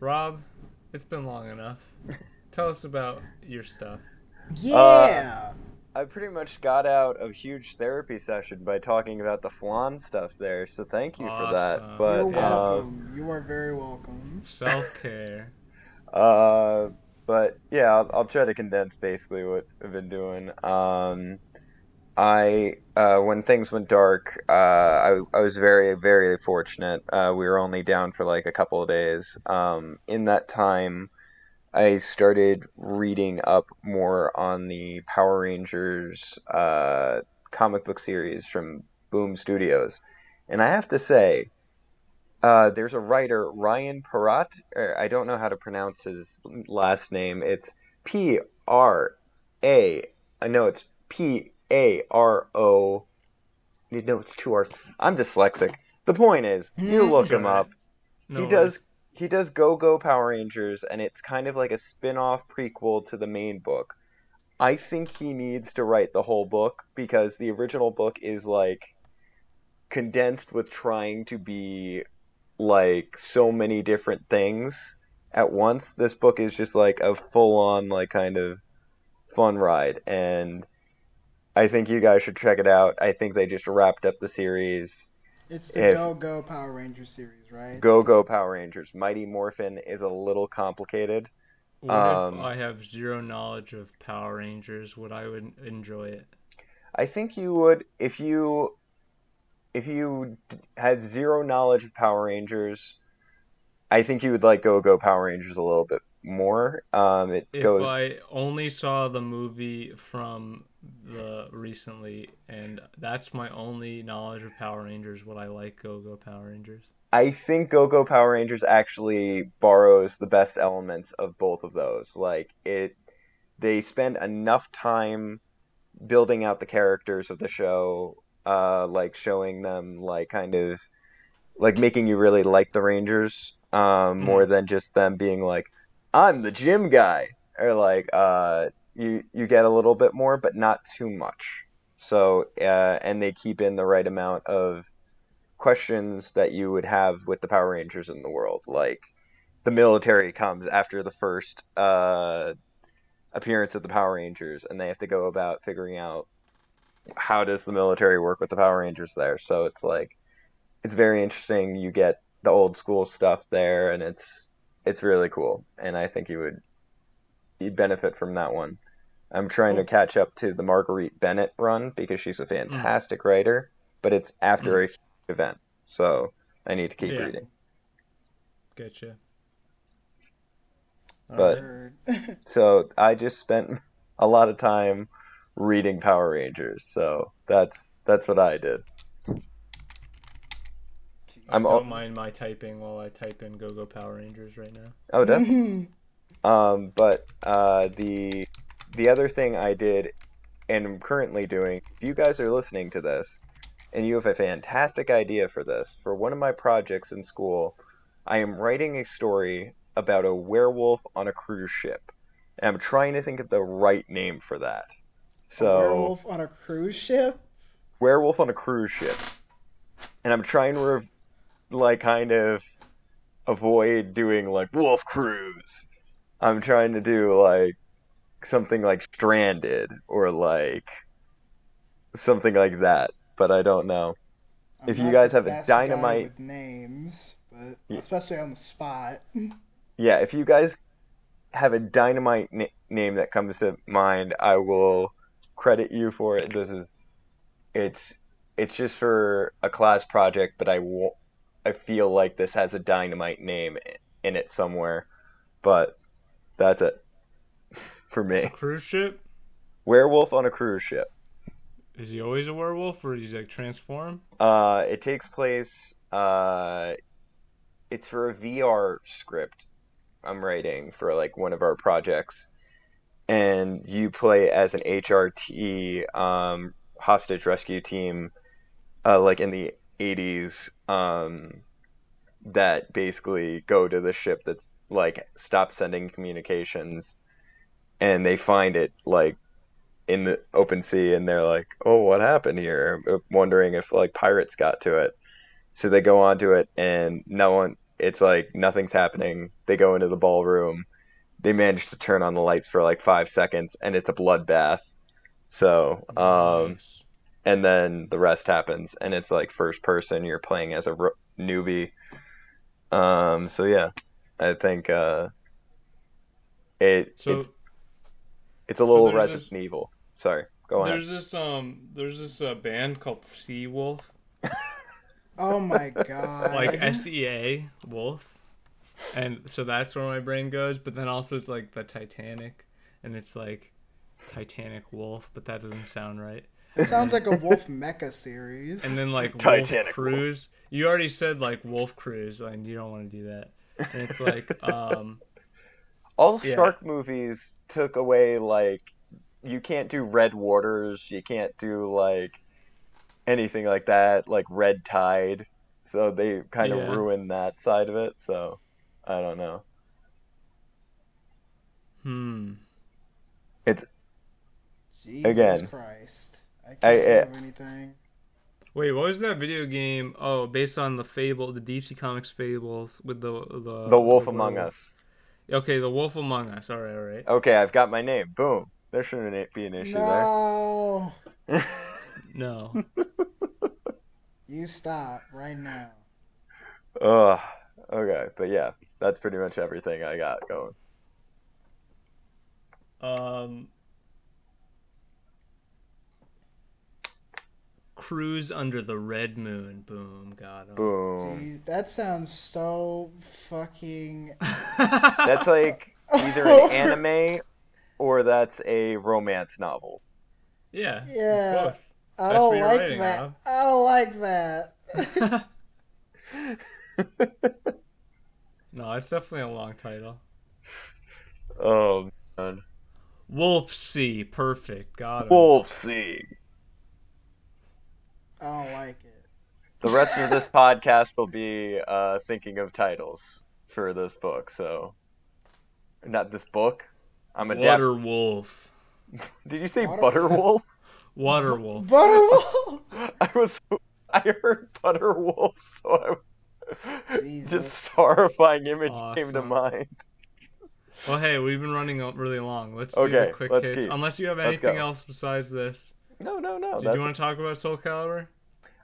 Speaker 1: Rob, it's been long enough. Tell us about your stuff.
Speaker 2: Yeah.
Speaker 3: Uh, I pretty much got out a huge therapy session by talking about the flan stuff there, so thank you for that. But
Speaker 2: You're
Speaker 3: uh,
Speaker 2: welcome. you are very welcome.
Speaker 1: Self care.
Speaker 3: Uh, but yeah, I'll, I'll try to condense basically what I've been doing. Um, I uh, when things went dark, uh, I I was very very fortunate. Uh, we were only down for like a couple of days. Um, in that time, I started reading up more on the Power Rangers uh, comic book series from Boom Studios, and I have to say. Uh, there's a writer, Ryan Parrott. Or I don't know how to pronounce his last name. It's P R A. I know it's P A R O. No, it's two R's. I'm dyslexic. The point is, you look him up.
Speaker 1: No
Speaker 3: he
Speaker 1: worries.
Speaker 3: does. He does Go Go Power Rangers, and it's kind of like a spin-off prequel to the main book. I think he needs to write the whole book because the original book is like condensed with trying to be like so many different things at once. This book is just like a full-on like kind of fun ride and I think you guys should check it out. I think they just wrapped up the series.
Speaker 2: It's the
Speaker 3: If-
Speaker 2: Go Go Power Rangers series, right?
Speaker 3: Go Go Power Rangers. Mighty Morphin is a little complicated.
Speaker 1: What
Speaker 3: um,
Speaker 1: if I have zero knowledge of Power Rangers? Would I would enjoy it?
Speaker 3: I think you would if you if you had zero knowledge of Power Rangers. I think you would like Go Go Power Rangers a little bit more. Um, it
Speaker 1: If
Speaker 3: goes.
Speaker 1: I only saw the movie from the recently, and that's my only knowledge of Power Rangers, would I like Go Go Power Rangers?
Speaker 3: I think Go Go Power Rangers actually borrows the best elements of both of those. Like it, they spend enough time building out the characters of the show, uh, like showing them like kind of like making you really like the Rangers, um, more than just them being like, I'm the gym guy, or like uh, you you get a little bit more, but not too much. So uh, and they keep in the right amount of questions that you would have with the Power Rangers in the world. Like the military comes after the first uh, appearance of the Power Rangers, and they have to go about figuring out how does the military work with the Power Rangers there. So it's like it's very interesting. You get the old school stuff there, and it's it's really cool. And I think you would you'd benefit from that one. I'm trying to catch up to the Marguerite Bennett run because she's a fantastic writer, but it's after a huge event, so I need to keep
Speaker 1: Yeah.
Speaker 3: reading.
Speaker 1: Getcha.
Speaker 3: But-
Speaker 2: Word.
Speaker 3: So I just spent a lot of time reading Power Rangers, so that's that's what I did. I'm
Speaker 1: don't
Speaker 3: al-
Speaker 1: mind my typing while I type in Go Go Power Rangers right now.
Speaker 3: Oh, definitely. Um, but uh, the the other thing I did and am currently doing, if you guys are listening to this and you have a fantastic idea for this, for one of my projects in school, I am writing a story about a werewolf on a cruise ship. And I'm trying to think of the right name for that. So
Speaker 2: werewolf on a cruise ship.
Speaker 3: werewolf on a cruise ship, and I'm trying to re- like kind of avoid doing like wolf cruise. I'm trying to do like something like stranded or like something like that, but I don't know.
Speaker 2: I'm
Speaker 3: If you guys have a dynamite-
Speaker 2: with names, but
Speaker 3: Yeah.
Speaker 2: especially on the spot.
Speaker 3: Yeah, if you guys have a dynamite na- name that comes to mind, I will credit you for it. This is it's it's just for a class project, but I won't I feel like this has a dynamite name in it somewhere. But that's it for
Speaker 1: A
Speaker 3: me.
Speaker 1: cruise ship?
Speaker 3: Werewolf on a cruise ship.
Speaker 1: Is he always a werewolf or does he like transform?
Speaker 3: Uh, it takes place. Uh, it's for a VR script I'm writing for like one of our projects, and you play as an HRT um, hostage rescue team, uh, like in the 80s, um, that basically go to the ship that's like stop sending communications, and they find it like in the open sea and they're like, "Oh, what happened here?" Uh, Wondering if like pirates got to it. So they go onto it and no one it's like nothing's happening. They go into the ballroom. They manage to turn on the lights for like 5 seconds and it's a bloodbath. So, um
Speaker 1: Nice.
Speaker 3: and then the rest happens and it's like first person you're playing as a ro- newbie. Um so yeah, I think uh it
Speaker 1: So
Speaker 3: it's it's a little
Speaker 1: there's
Speaker 3: Resident
Speaker 1: this-
Speaker 3: Evil. Sorry, go on.
Speaker 1: there's this um there's this uh, band called Sea Wolf,
Speaker 2: Oh my god!
Speaker 1: like S E A Wolf, and so that's where my brain goes. But then also it's like the Titanic, and it's like Titanic Wolf, but that doesn't sound right.
Speaker 2: it sounds like a Wolf Mecha series.
Speaker 1: And then like
Speaker 3: Titanic
Speaker 1: Wolf Cruise. You already said like Wolf Cruise, and you don't want to do that. And it's like um
Speaker 3: All
Speaker 1: Yeah.
Speaker 3: shark movies took away like you can't do red waters, you can't do like anything like that, like red tide. So they kind of
Speaker 1: Yeah.
Speaker 3: ruined that side of it. So I don't know.
Speaker 1: hmm.
Speaker 2: It's Jesus
Speaker 3: again,
Speaker 2: Christ! I can't
Speaker 3: I-
Speaker 2: think of anything.
Speaker 1: Wait, what was that video game? Oh, based on the Fable, the DC Comics Fables with the the
Speaker 3: the Wolf Among. Us.
Speaker 1: Okay, the Wolf Among Us. All right, all right.
Speaker 3: Okay, I've got my name. Boom. There shouldn't be an issue
Speaker 2: No,
Speaker 3: there.
Speaker 1: No.
Speaker 2: you stop right now.
Speaker 3: Ugh. Okay, but yeah, that's pretty much everything I got going.
Speaker 1: Um. Cruise under the red moon. Boom. Got him.
Speaker 3: Boom.
Speaker 2: Jeez, that sounds so fucking.
Speaker 3: That's like either an anime or that's a romance novel.
Speaker 1: yeah.
Speaker 2: Yeah.
Speaker 1: both.
Speaker 2: I don't
Speaker 1: what you're
Speaker 2: like
Speaker 1: writing,
Speaker 2: that.
Speaker 1: Rob.
Speaker 2: I don't like that.
Speaker 1: no, it's definitely a long title.
Speaker 3: oh man.
Speaker 1: Wolf Sea. Perfect. Got him.
Speaker 3: Wolf Sea.
Speaker 2: I don't like it.
Speaker 3: The rest of this podcast will be uh, thinking of titles for this book. So, not this book. I'm a
Speaker 1: Water Wolf.
Speaker 3: Did you say
Speaker 2: Water-
Speaker 3: Butterwolf?
Speaker 1: Water Wolf.
Speaker 2: Butter Wolf.
Speaker 3: I was. I heard Butter Wolf, so I,
Speaker 2: Jesus.
Speaker 3: just horrifying image came to mind.
Speaker 1: Well, hey, we've been running o- really long. Let's do
Speaker 3: Okay,
Speaker 1: the quick
Speaker 3: let's
Speaker 1: hits.
Speaker 3: keep.
Speaker 1: Unless you have anything else besides this.
Speaker 3: No, no, no.
Speaker 1: Did you want to talk about Soul Calibur?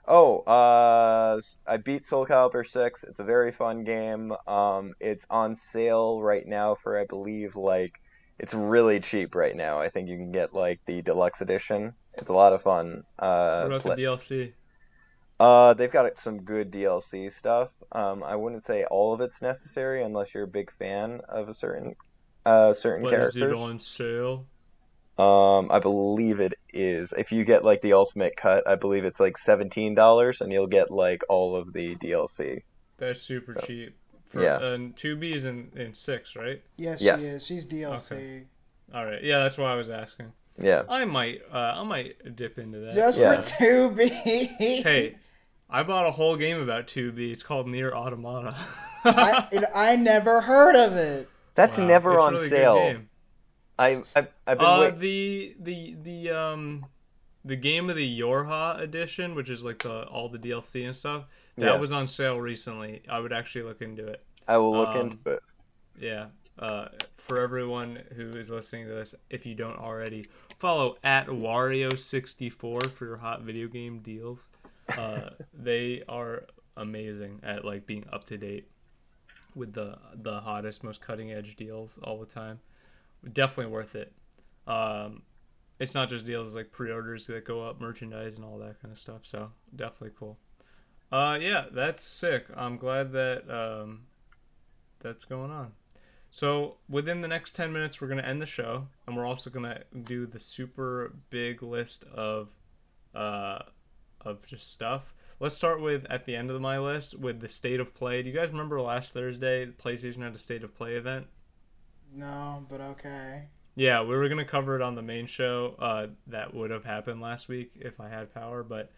Speaker 3: Oh, uh, I beat Soul Calibur 6. It's a very fun game. Um, it's on sale right now for, I believe, like, it's really cheap right now. I think you can get, like, the deluxe edition. It's a lot of fun. Uh,
Speaker 1: What about
Speaker 3: pla-
Speaker 1: the DLC?
Speaker 3: uh, they've got some good DLC stuff. Um, I wouldn't say all of it's necessary unless you're a big fan of a certain, uh, certain
Speaker 1: But is it on sale?
Speaker 3: Um, I believe it is. If you get like the ultimate cut, I believe it's like seventeen dollars, and you'll get like all of the DLC.
Speaker 1: That's super
Speaker 3: So,
Speaker 1: cheap. For,
Speaker 3: yeah.
Speaker 1: And two B is in, in six, right?
Speaker 2: Yes,
Speaker 3: Yes.
Speaker 2: she is. She's DLC. Okay.
Speaker 1: All right. Yeah, that's why I was asking.
Speaker 3: Yeah.
Speaker 1: I might, uh, I might dip into that.
Speaker 2: Just
Speaker 3: Yeah.
Speaker 2: for two B.
Speaker 1: hey, I bought a whole game about two B. It's called Nier Automata.
Speaker 2: I, it, I never heard of it.
Speaker 3: That's
Speaker 1: Wow,
Speaker 3: never
Speaker 1: it's
Speaker 3: on
Speaker 1: really good
Speaker 3: sale.
Speaker 1: Game.
Speaker 3: I I've, I've been
Speaker 1: Uh,
Speaker 3: wait-
Speaker 1: the the the um the game of the Yorha edition, which is like the all the DLC and stuff, that
Speaker 3: Yeah.
Speaker 1: was on sale recently. I would actually look into it.
Speaker 3: I will look
Speaker 1: um,
Speaker 3: into it.
Speaker 1: Yeah. uh, for everyone who is listening to this, if you don't already, follow at Wario64 for your hot video game deals. Uh, they are amazing at like being up to date with the the hottest, most cutting edge deals all the time. Definitely worth it. Um, it's not just deals, like pre-orders that go up, merchandise and all that kind of stuff. So definitely cool. Uh, yeah, that's sick. I'm glad that um, that's going on. So within the next ten minutes, we're gonna end the show, and we're also gonna do the super big list of uh, of just stuff. Let's start with at the end of my list with the state of play. Do you guys remember last Thursday, PlayStation had a state of play event?
Speaker 2: No, but okay.
Speaker 1: Yeah, we were gonna cover it on the main show. Uh, that would have happened last week if I had power, but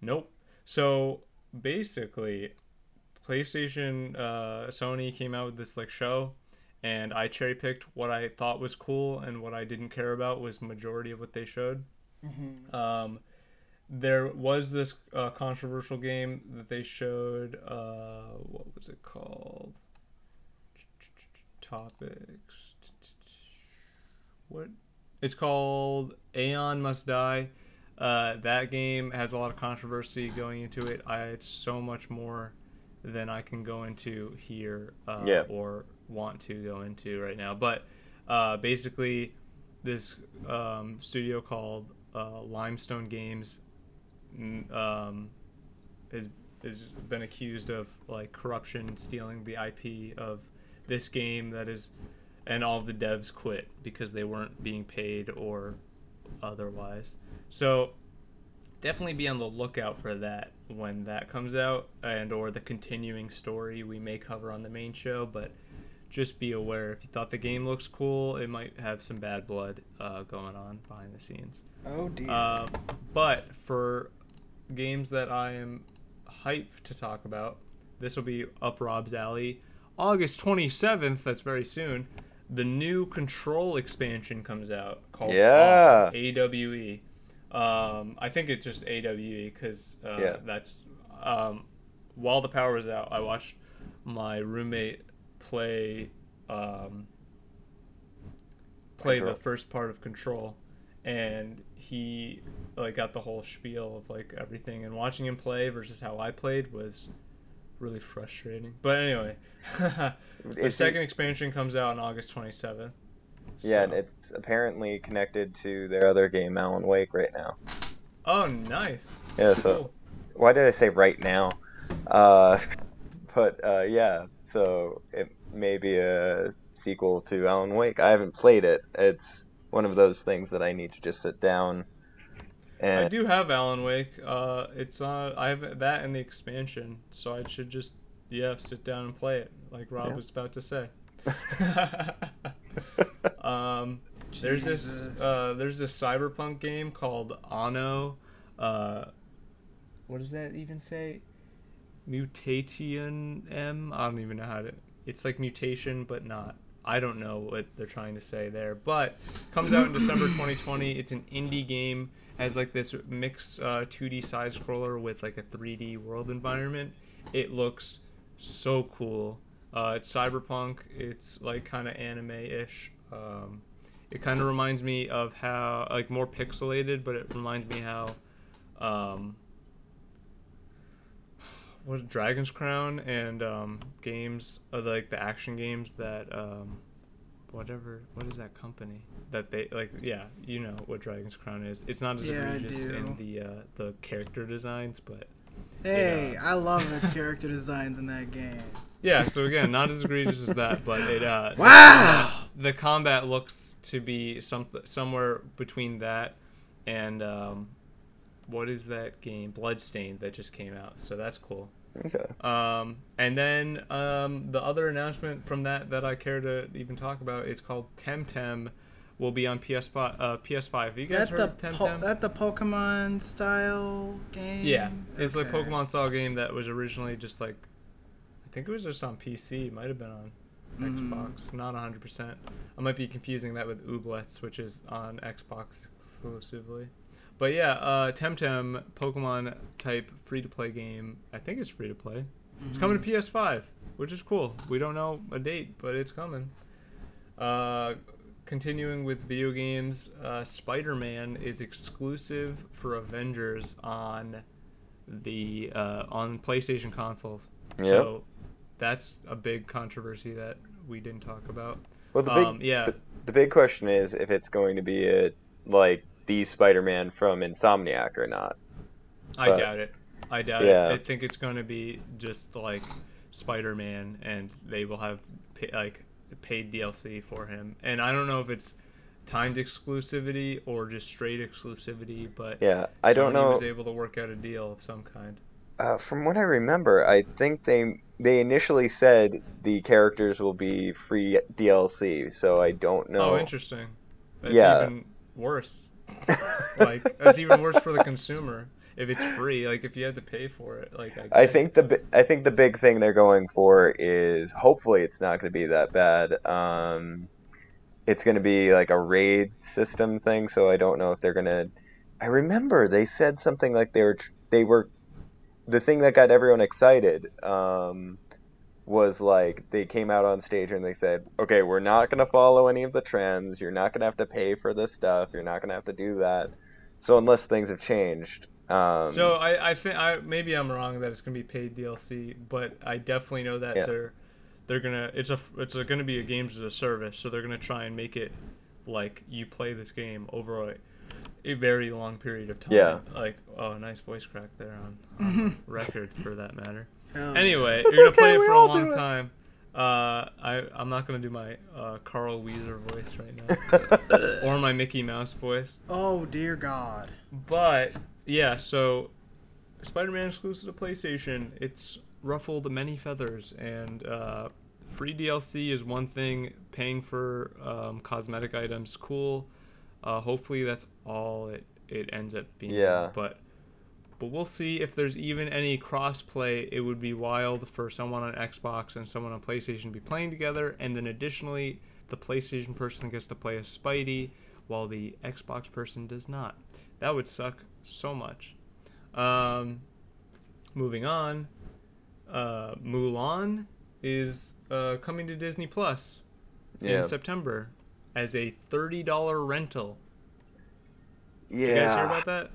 Speaker 1: nope. So basically, PlayStation, uh, Sony came out with this like show, and I cherry picked what I thought was cool and what I didn't care about was majority of what they showed.
Speaker 2: Mm-hmm.
Speaker 1: Um, there was this uh, controversial game that they showed. Uh, what was it called? Topics. What? It's called Aeon Must Die. Uh, that game has a lot of controversy going into it. I it's so much more than I can go into here uh,
Speaker 3: Yeah.
Speaker 1: or want to go into right now. But uh, basically, this um, studio called uh, Limestone Games mm, um, has has been accused of like corruption, stealing the IP of this game that is, and all the devs quit because they weren't being paid or otherwise. So definitely be on the lookout for that when that comes out and or the continuing story we may cover on the main show but just be aware if you thought the game looks cool it might have some bad blood uh, going on behind the scenes
Speaker 2: Oh dear.
Speaker 1: uh, but for games that I am hyped to talk about, this will be up Rob's alley. August 27th, that's very soon, the new Control expansion comes out called
Speaker 3: Yeah.
Speaker 1: AWE. Um, I think it's just AWE because uh,
Speaker 3: Yeah.
Speaker 1: that's. Um, while the power was out, I watched my roommate play um, play the first part of Control, and he like got the whole spiel of like everything. And watching him play versus how I played was really frustrating. But anyway, the
Speaker 3: it-
Speaker 1: second expansion comes out on August twenty seventh.
Speaker 3: Yeah, and it's apparently connected to their other game, Alan Wake, right now.
Speaker 1: Oh, nice.
Speaker 3: Yeah, so
Speaker 1: Cool.
Speaker 3: why did I say right now? Uh, but uh, yeah, so it may be a sequel to Alan Wake. I haven't played it. It's one of those things that I need to just sit down
Speaker 1: I do have Alan Wake. Uh, it's on. I have that and the expansion, so I should just yeah sit down and play it, like Rob
Speaker 3: Yeah.
Speaker 1: was about to say. um, there's this uh, there's this cyberpunk game called Anno. Uh, what does that even say? Mutation M. I don't even know how to. It's like mutation, but not. I don't know what they're trying to say there, but comes out in December 2020. It's an indie game. Has like this mixed uh, 2D side scroller with like a 3D world environment. It looks so cool. Uh, it's cyberpunk. It's like kind of anime-ish. Um, it kind of reminds me of how like more pixelated, but it reminds me how um, what Dragon's Crown and um, games uh, like the action games that um, whatever what is that company that they like yeah you know what Dragon's Crown is it's not as
Speaker 2: Yeah,
Speaker 1: egregious in the uh, the character designs but
Speaker 2: hey,
Speaker 1: yeah.
Speaker 2: I love the character designs in that game.
Speaker 1: yeah so again not as egregious as that but it uh
Speaker 2: Wow.
Speaker 1: the combat looks to be some somewhere between that and um, what is that game Bloodstained that just came out so that's cool
Speaker 3: okay.
Speaker 1: Um, and then um, the other announcement from that that I care to even talk about is called Temtem. Will be on PS uh, PS5. Have you guys
Speaker 2: That
Speaker 1: heard
Speaker 2: the
Speaker 1: of
Speaker 2: po-
Speaker 1: Temtem?
Speaker 2: that the Pokemon style game.
Speaker 1: yeah, it's like
Speaker 2: Okay.
Speaker 1: Pokemon style game that was originally just like, I think it was just on PC. Might have been on
Speaker 2: Mhm.
Speaker 1: Xbox. Not 100. percent I might be confusing that with Ooblets, which is on Xbox exclusively. But yeah, uh, Temtem Pokemon type free to play game. I think it's free to play. It's coming to PS5, which is cool. We don't know a date, but it's coming. Uh, continuing with video games, uh, Spider-Man is exclusive for Avengers on the uh, on PlayStation consoles.
Speaker 3: Yep.
Speaker 1: So that's a big controversy that we didn't talk about.
Speaker 3: Well, the big
Speaker 1: Um, yeah.
Speaker 3: the, the big question is if it's going to be a like the Spider-Man from Insomniac or not.
Speaker 1: I
Speaker 3: But-
Speaker 1: doubt it. I doubt
Speaker 3: Yeah.
Speaker 1: it. I think it's going to be just like Spider-Man, and they will have pay, like paid DLC for him. And I don't know if it's timed exclusivity or just straight exclusivity, but
Speaker 3: Yeah, I don't know.
Speaker 1: was able to work out a deal of some kind.
Speaker 3: Uh, from what I remember, I think they they initially said the characters will be free DLC, so I don't know.
Speaker 1: Oh, interesting. That's
Speaker 3: Yeah.
Speaker 1: even worse. Like that's even worse for the consumer if it's free. Like if you have to pay for it. Like I,
Speaker 3: I think the I think the big thing they're going for is hopefully it's not going to be that bad. Um, it's going to be like a raid system thing, so I don't know if they're going to. I remember they said something like they were they were the thing that got everyone excited um, was like they came out on stage and they said, "Okay, we're not going to follow any of the trends. You're not going to have to pay for this stuff. You're not going to have to do that." So unless things have changed, um,
Speaker 1: So I, I think I maybe I'm wrong that it's gonna be paid DLC, but I definitely know that
Speaker 3: Yeah.
Speaker 1: they're they're gonna it's a it's a, gonna be a games as a service, so they're gonna try and make it like you play this game over a, a very long period of time.
Speaker 3: Yeah.
Speaker 1: Like oh, nice voice crack there on, on record for that matter.
Speaker 2: Hell,
Speaker 1: Anyway, you're gonna play it for a long time. Uh, I I'm not gonna do my uh, Carl Wheezer voice right now, or my Mickey Mouse voice.
Speaker 2: oh dear God.
Speaker 1: But yeah, so Spider-Man exclusive to PlayStation. It's ruffled many feathers, and uh, free DLC is one thing. Paying for um, cosmetic items, cool. Uh, hopefully, that's all it it ends up being.
Speaker 3: Yeah.
Speaker 1: But but we'll see if there's even any cross-play. It would be wild for someone on Xbox and someone on PlayStation to be playing together, and then additionally, the PlayStation person gets to play as Spidey, while the Xbox person does not. That would suck so much. Um, moving on, uh, Mulan is uh, coming to Disney Plus
Speaker 3: yeah,
Speaker 1: in September as a thirty dollar rental.
Speaker 3: yeah.
Speaker 1: Did you guys hear about that?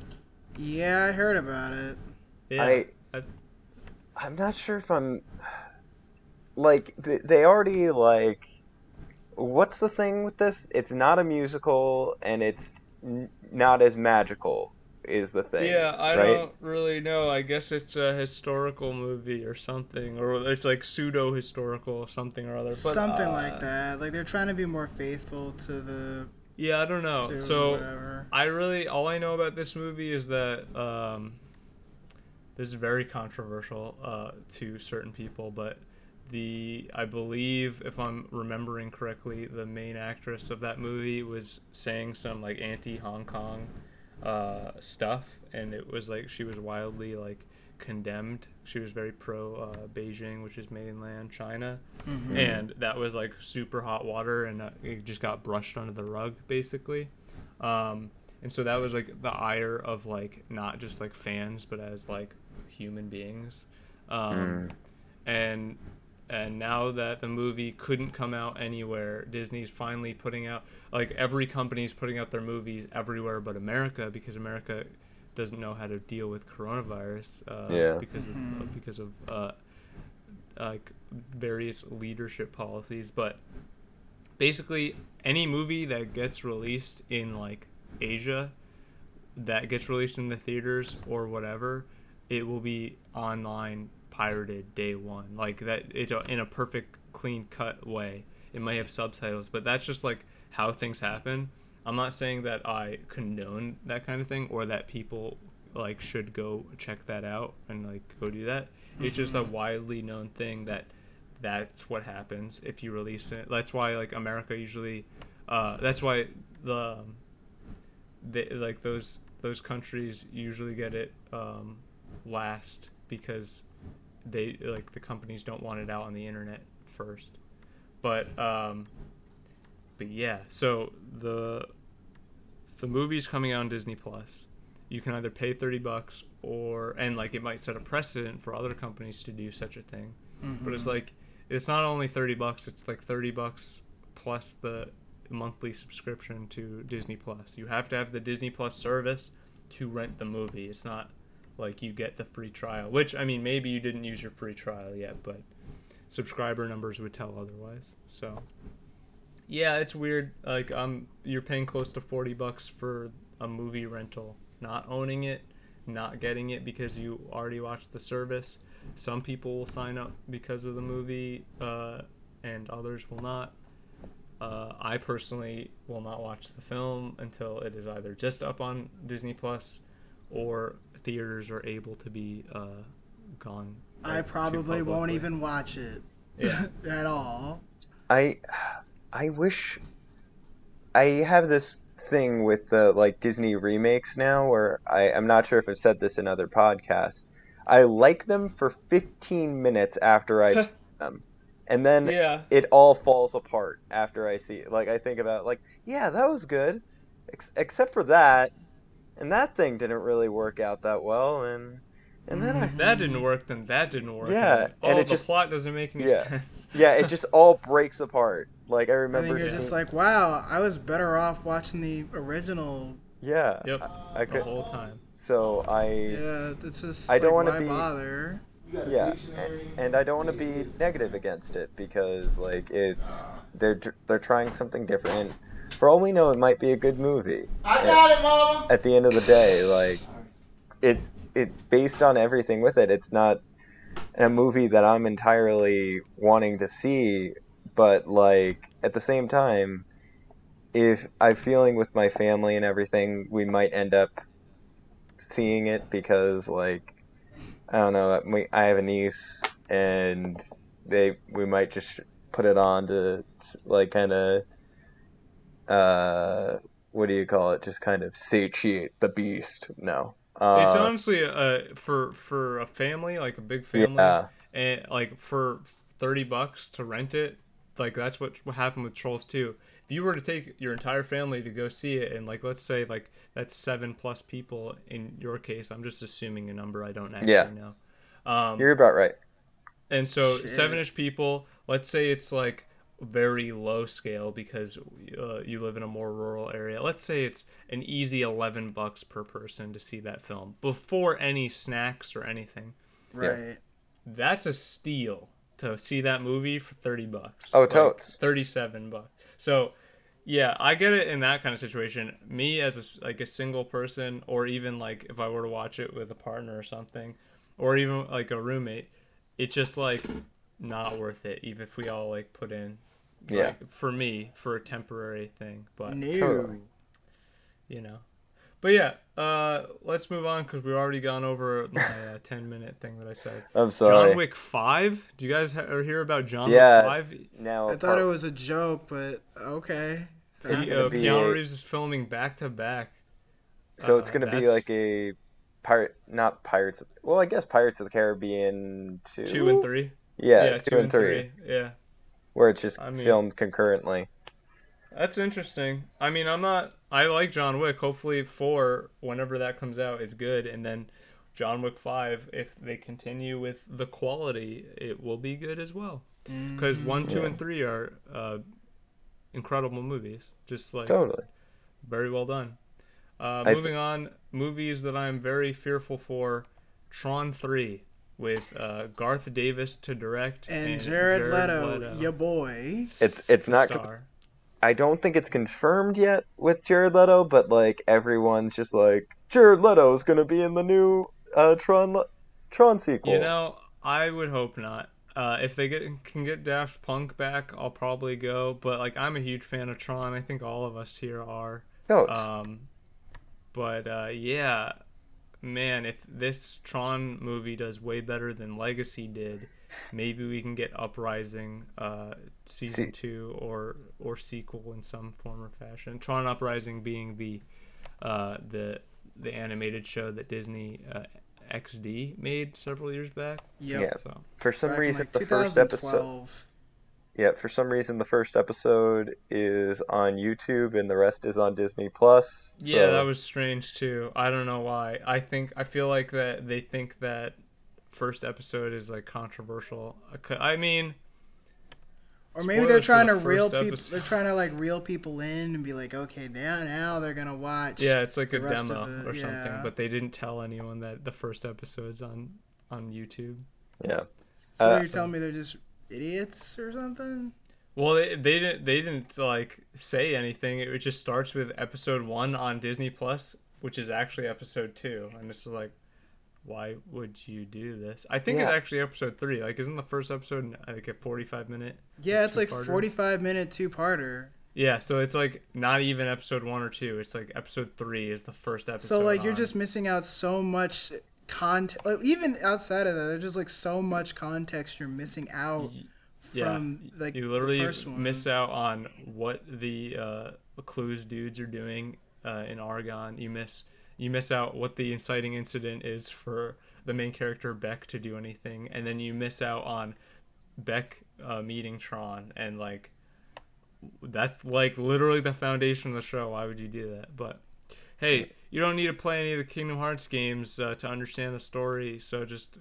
Speaker 2: Yeah, I heard about it.
Speaker 1: Yeah.
Speaker 3: I,
Speaker 1: I-
Speaker 3: I'm not sure if I'm like th- they already like what's the thing with this? It's not a musical and it's n- not as magical is the thing.
Speaker 1: yeah, I
Speaker 3: right?
Speaker 1: don't really know. I guess it's a historical movie or something, or it's like pseudo historical something or other. But,
Speaker 2: Something
Speaker 1: uh,
Speaker 2: like that. Like they're trying to be more faithful to the
Speaker 1: Yeah, I don't know. so
Speaker 2: whatever.
Speaker 1: I really all I know about this movie is that um, this is very controversial uh, to certain people, but the I believe if I'm remembering correctly, the main actress of that movie was saying some like anti Hong Kong uh, stuff, and it was like she was wildly like condemned. She was very pro uh, Beijing, which is mainland China,
Speaker 2: Mhm.
Speaker 1: and that was like super hot water, and uh, it just got brushed under the rug basically. Um, and so that was like the ire of like not just like fans, but as like human beings. Um, And and now that the movie couldn't come out anywhere, Disney's finally putting out like every company's putting out their movies everywhere but America because America doesn't know how to deal with coronavirus uh,
Speaker 3: Yeah.
Speaker 1: because of because of uh, like various leadership policies. But basically, any movie that gets released in like Asia, that gets released in the theaters or whatever, it will be online pirated day one. Like that, it's a, in a perfect clean cut way. It might have subtitles, but that's just like how things happen. I'm not saying that I condone that kind of thing or that people like should go check that out and like go do that. It's just a widely known thing that that's what happens if you release it. That's why like America usually uh, that's why the um, they, like those those countries usually get it um, last because they like the companies don't want it out on the internet first. But um, but yeah, so the the movie's coming out on Disney Plus. You can either pay thirty bucks or and like it might set a precedent for other companies to do such a thing. But it's mm-hmm. like it's not only thirty bucks; it's like thirty bucks plus the monthly subscription to Disney Plus. You have to have the Disney Plus service to rent the movie. It's not like you get the free trial, which I mean maybe you didn't use your free trial yet, but subscriber numbers would tell otherwise. So yeah, it's weird. Like um you're paying close to 40 bucks for a movie rental, not owning it, not getting it because you already watched the service. Some people will sign up because of the movie uh, and others will not. Uh, I personally will not watch the film until it is either just up on Disney Plus or theaters are able to be uh, gone.
Speaker 2: I
Speaker 1: like, to
Speaker 2: probably won't even watch it
Speaker 1: Yeah.
Speaker 2: at all.
Speaker 3: I I wish I have this thing with the like Disney remakes now where I, I'm not sure if I've said this in other podcasts. I like them for 15 minutes after I've seen them. And then
Speaker 1: yeah.
Speaker 3: it all falls apart after I see it. Like I think about like, yeah, that was good. Ex- except for that. And that thing didn't really work out that well and and then mm, I
Speaker 1: If that didn't work, then that didn't work.
Speaker 3: Yeah,
Speaker 1: and,
Speaker 3: and it
Speaker 1: the
Speaker 3: just-
Speaker 1: plot doesn't make any
Speaker 3: Yeah.
Speaker 1: sense.
Speaker 3: yeah, it just all breaks apart. Like I
Speaker 2: I
Speaker 3: remember
Speaker 2: think you're
Speaker 3: seeing-
Speaker 2: just like, wow, I was better off watching the original.
Speaker 3: yeah.
Speaker 1: Yep.
Speaker 3: I
Speaker 1: the
Speaker 3: could
Speaker 1: whole time.
Speaker 3: so I
Speaker 2: Yeah, it's just
Speaker 3: I
Speaker 2: like,
Speaker 3: don't wanna be-
Speaker 2: bother?
Speaker 3: Yeah, and, and I don't want to be negative against it because like it's they're they're trying something different. And for all we know, it might be a good movie.
Speaker 4: I got it, mama.
Speaker 3: At the end of the day, like it it based on everything with it, it's not a movie that I'm entirely wanting to see. But like at the same time, if I'm feeling with my family and everything, we might end up seeing it because like I don't know. we- I have a niece, and they we might just put it on to like kind of uh what do you call it? Just kind of satiate the beast. No. Uh,
Speaker 1: it's honestly uh for for a family like a big family
Speaker 3: yeah.
Speaker 1: and like for 30 bucks to rent it like that's what what happened with trolls 2 if you were to take your entire family to go see it and like let's say like that's seven plus people in your case i'm just assuming a number i don't actually
Speaker 3: Yeah.
Speaker 1: know um
Speaker 3: You're about right.
Speaker 1: and so
Speaker 2: Shit.
Speaker 1: seven-ish people let's say it's like very low scale because uh, you live in a more rural area let's say it's an easy 11 bucks per person to see that film before any snacks or anything
Speaker 2: Right.
Speaker 1: that's a steal to see that movie for 30 bucks
Speaker 3: Oh,
Speaker 1: Like,
Speaker 3: totes.
Speaker 1: 37 bucks so yeah i get it in that kind of situation me as a s like a single person or even like if i were to watch it with a partner or something or even like a roommate it's just like not worth it even if we all like put in
Speaker 3: Yeah.
Speaker 1: like, for me for a temporary thing but
Speaker 2: New.
Speaker 3: Totally.
Speaker 1: you know but yeah uh let's move on because we've already gone over my uh, 10 minute thing that i said
Speaker 3: I'm sorry.
Speaker 1: John Wick Five. Do you guys ha- hear about John
Speaker 3: yeah.
Speaker 1: Wick Five?
Speaker 3: Now
Speaker 2: I thought it was a joke, but okay.
Speaker 3: It's
Speaker 1: He,
Speaker 3: gonna
Speaker 1: uh, Keanu
Speaker 3: a-
Speaker 1: Reeves is filming back to back.
Speaker 3: So it's
Speaker 1: uh,
Speaker 3: gonna be like a pirate, not pirates. Well, I guess Pirates of the Caribbean two.
Speaker 1: Two and three.
Speaker 3: Yeah, two, and three,
Speaker 1: Yeah,
Speaker 3: where it's just
Speaker 1: I mean-
Speaker 3: filmed concurrently.
Speaker 1: That's interesting. I mean, I'm not. I like John Wick. Hopefully, four, whenever that comes out, is good, and then John Wick Five, if they continue with the quality, it will be good as well. Because one, two,
Speaker 3: Yeah.
Speaker 1: and three are uh, incredible movies. Just like
Speaker 3: Totally.
Speaker 1: Very well done. Uh,
Speaker 3: I th-
Speaker 1: moving on, movies that I'm very fearful for: Tron Three, with uh, Garth Davis to direct
Speaker 2: And, Jared, Leto,
Speaker 1: Leto
Speaker 2: your boy.
Speaker 3: It's it's
Speaker 1: to
Speaker 3: not.
Speaker 1: star.
Speaker 3: I don't think it's confirmed yet with Jared Leto, but like everyone's just like Jared Leto is gonna be in the new uh, Tron Le- Tron sequel.
Speaker 1: You know, I would hope not. Uh, if they get can get Daft Punk back, I'll probably go. But like, I'm a huge fan of Tron. I think all of us here are.
Speaker 3: no,
Speaker 1: Um, but uh, yeah, man, if this Tron movie does way better than Legacy did, maybe we can get Uprising uh, season
Speaker 3: See-
Speaker 1: two or or sequel in some form or fashion. Tron Uprising being the uh, the the animated show that Disney uh, XD made several years back.
Speaker 2: Yep.
Speaker 3: Yeah.
Speaker 1: So
Speaker 3: for some
Speaker 2: Back
Speaker 3: reason
Speaker 2: like,
Speaker 3: the first episode. Yeah, for some reason the first episode is on YouTube and the rest is on Disney Plus.
Speaker 1: yeah, that was strange too. I don't know why. I think I feel like that they think that first episode is like controversial. I mean,
Speaker 2: Or maybe they're trying
Speaker 1: the
Speaker 2: to reel people. They're trying to like reel people in and be like, okay, now now they're gonna watch.
Speaker 1: Yeah, it's like a demo
Speaker 2: it,
Speaker 1: or something,
Speaker 2: yeah.
Speaker 1: but they didn't tell anyone that the first episode's on on YouTube.
Speaker 3: Yeah.
Speaker 2: So
Speaker 3: Uh,
Speaker 2: you're telling me they're just idiots or something?
Speaker 1: Well, they, they didn't they didn't like say anything. It just starts with episode one on Disney Plus, which is actually episode two, and it's just like, why would you do this? I think it's actually episode three. Like, isn't the first episode like a forty five minute?
Speaker 2: Yeah, it's like
Speaker 1: two-parter?
Speaker 2: 45 minute two parter.
Speaker 1: Yeah, so it's like not even episode one or two. It's like episode three is the first episode.
Speaker 2: So like you're
Speaker 1: on.
Speaker 2: just missing out so much content. Like, even outside of that, there's just like so much context you're missing out
Speaker 1: yeah.
Speaker 2: from like
Speaker 1: you literally
Speaker 2: the first one.
Speaker 1: miss out on what the uh, Clu's dudes are doing uh, in Argon. You miss you miss out what the inciting incident is for the main character Beck to do anything, and then you miss out on Beck uh, meeting Tron, and like that's like literally the foundation of the show. Why would you do that? But hey, you don't need to play any of the Kingdom Hearts games uh, to understand the story. So just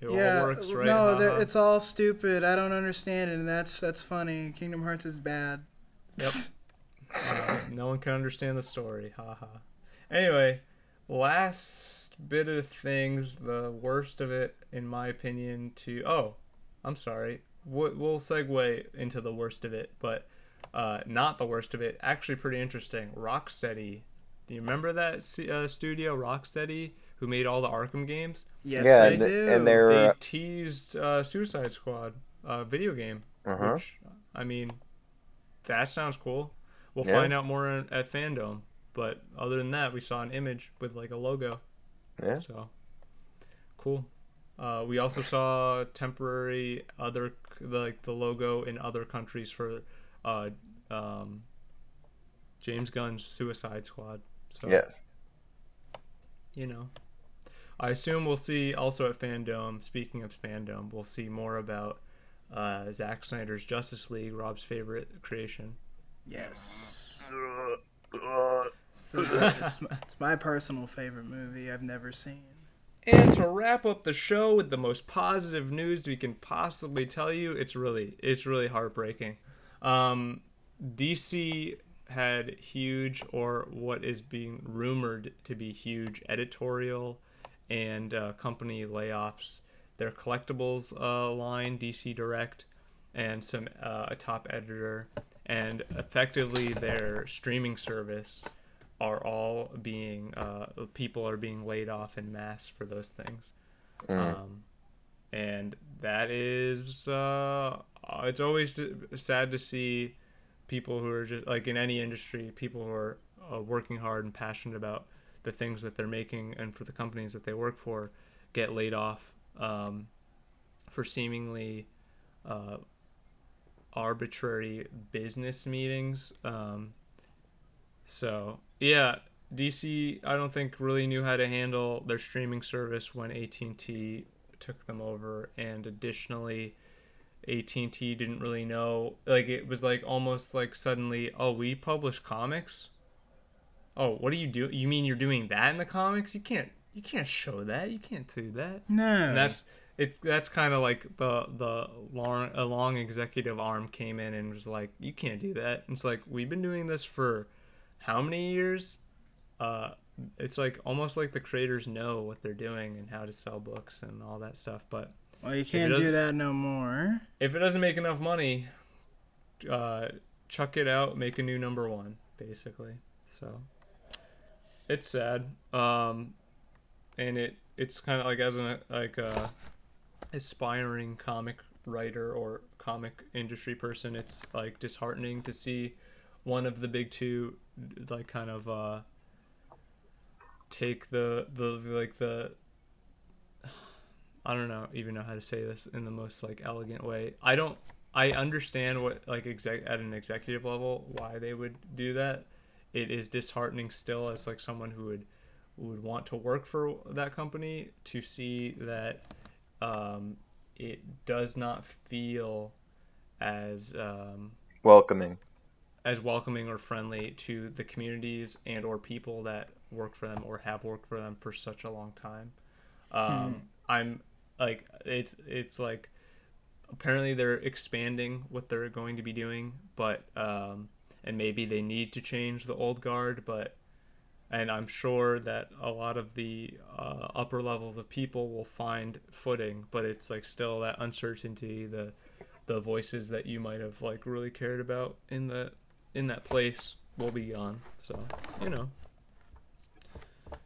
Speaker 1: it
Speaker 2: yeah,
Speaker 1: all works, right?
Speaker 2: no, it's all stupid. I don't understand it, and that's that's funny. Kingdom Hearts is bad.
Speaker 1: Yep. Uh, no one can understand the story. Haha. Anyway, last bit of things, the worst of it, in my opinion, to. Oh, I'm sorry. We'll, we'll segue into the worst of it, but uh, not the worst of it. Actually, pretty interesting. Rocksteady. Do you remember that uh, studio, Rocksteady, who made all the Arkham games?
Speaker 2: Yes,
Speaker 3: yeah,
Speaker 2: I
Speaker 3: and,
Speaker 2: do.
Speaker 3: and they're
Speaker 1: They
Speaker 3: uh,
Speaker 1: teased uh, Suicide Squad uh, video game.
Speaker 3: uh-huh.
Speaker 1: Which, I mean, that sounds cool. We'll
Speaker 3: Yeah.
Speaker 1: find out more at FanDome. But other than that, we saw an image with like a logo.
Speaker 3: Yeah.
Speaker 1: So cool. Uh, we also saw temporary other like the logo in other countries for uh, um, James Gunn's Suicide Squad. So
Speaker 3: yes.
Speaker 1: you know. I assume we'll see also at FanDome. Speaking of FanDome, we'll see more about uh, Zack Snyder's Justice League, Rob's favorite creation.
Speaker 2: yes. It's, the- it's my, it's my personal favorite movie I've never seen.
Speaker 1: And to wrap up the show with the most positive news we can possibly tell you, it's really it's really heartbreaking. Um, DC had huge, or what is being rumored to be huge, editorial and uh, company layoffs. Their collectibles uh, line, DC Direct, and some uh, a top editor, and effectively their streaming service are all being uh, people are being laid off in mass for those things. Um, and that is uh, it's always sad to see people who are just like in any industry people who are uh, working hard and passionate about the things that they're making and for the companies that they work for get laid off um, for seemingly uh, arbitrary business meetings um, so yeah dc i don't think really knew how to handle their streaming service when at&t took them over and additionally AT&T didn't really know like it was like almost like suddenly oh we publish comics? Oh what do you do? You mean you're doing that in the comics? You can't you can't show that. You can't do that.
Speaker 2: No.
Speaker 1: and that's it that's kind of like the the long a long executive arm came in and was like you can't do that and it's like we've been doing this for how many years uh it's like almost like the creators know what they're doing and how to sell books and all that stuff but
Speaker 2: well, you can't do that no more.
Speaker 1: if it doesn't make enough money, uh, chuck it out, make a new number one, basically. So it's sad. Um, and it it's kind of like as an like a aspiring comic writer or comic industry person, it's like disheartening to see one of the big two like kind of uh take the the like the I don't know even know how to say this in the most like elegant way. I don't I understand what like exec at an executive level why they would do that. It is disheartening still as like someone who would would want to work for that company to see that um, it does not feel as um,
Speaker 3: Welcoming.
Speaker 1: as welcoming or friendly to the communities and or people that work for them or have worked for them for such a long time. Um, I'm like it's it's like apparently they're expanding what they're going to be doing, but um, and maybe they need to change the old guard, but and I'm sure that a lot of the uh, upper levels of people will find footing, but it's like still that uncertainty, the the voices that you might have like really cared about in the in that place will be gone. So you know,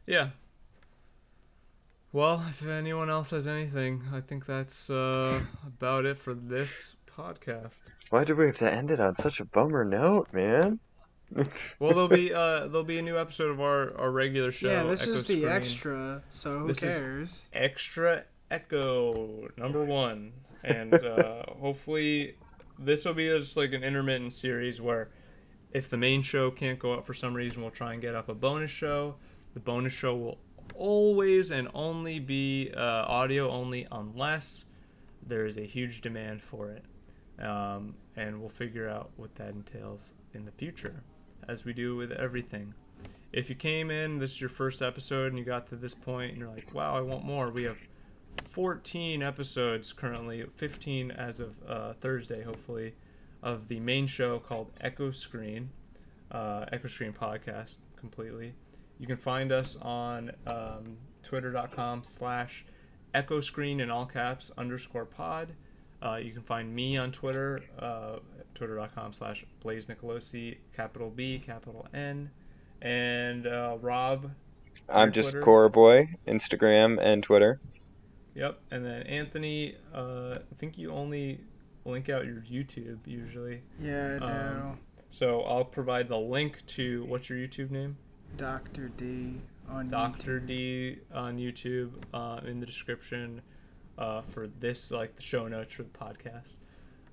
Speaker 1: yeah. Well, if anyone else has anything, I think that's uh, about it for this podcast.
Speaker 3: Why did we have to end it on such a bummer note, man?
Speaker 1: Well, there'll be uh, there'll be a new episode of our, our regular show.
Speaker 2: yeah, this
Speaker 1: Echo
Speaker 2: is the
Speaker 1: Screen.
Speaker 2: extra, so who
Speaker 1: This is-
Speaker 2: cares?
Speaker 1: extra echo number one and uh, hopefully this will be just like an intermittent series where if the main show can't go up for some reason we'll try and get up a bonus show the bonus show will always and only be uh, audio only unless there is a huge demand for it um, and we'll figure out what that entails in the future as we do with everything if you came in, this is your first episode, and you got to this point, and you're like, wow, I want more. We have 14 episodes currently, 15 as of uh, Thursday, hopefully, of the main show called Echo Screen, uh, Echo Screen Podcast, completely. You can find us on um, twitter.com slash echo screen in all caps underscore pod. Uh, you can find me on Twitter, uh, twitter.com slash blaze nicolosi, capital B, capital N. And uh, Rob,
Speaker 3: I'm just
Speaker 1: Twitter.
Speaker 3: Cora Boy, Instagram and Twitter.
Speaker 1: Yep, and then Anthony, uh, I think you only link out your YouTube usually.
Speaker 2: Yeah, I do.
Speaker 1: Um, So I'll provide the link to what's your YouTube name?
Speaker 2: Doctor D on
Speaker 1: Doctor
Speaker 2: YouTube.
Speaker 1: D on YouTube uh, in the description uh, for this, like the show notes for the podcast.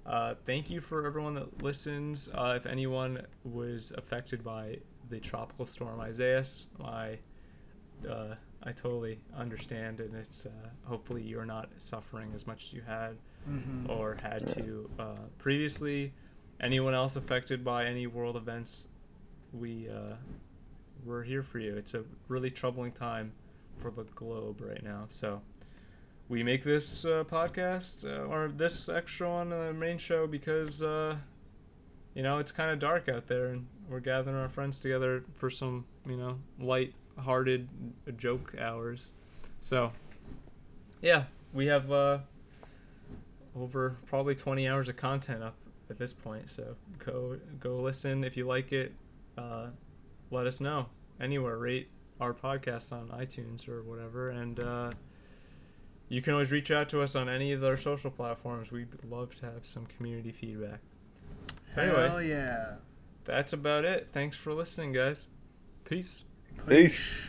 Speaker 1: Uh, thank you for everyone that listens. Uh, if anyone was affected by the tropical storm Isaias, I uh, I totally understand, and it's uh, hopefully you're not suffering as much as you had
Speaker 2: Mhm.
Speaker 1: or had to uh, previously. Anyone else affected by any world events, we uh, we're here for you. It's a really troubling time for the globe right now. So we make this uh, podcast uh, or this extra on the main show because uh, you know it's kind of dark out there, and we're gathering our friends together for some you know light-hearted joke hours. So yeah, we have. Uh, over probably 20 hours of content up at this point. So go go listen if you like it. Uh, let us know anywhere. Rate our podcast on iTunes or whatever, and uh, you can always reach out to us on any of our social platforms. We'd love to have some community feedback. Anyway.
Speaker 2: Hell yeah.
Speaker 1: That's about it. Thanks for listening, guys. Peace.
Speaker 3: Peace.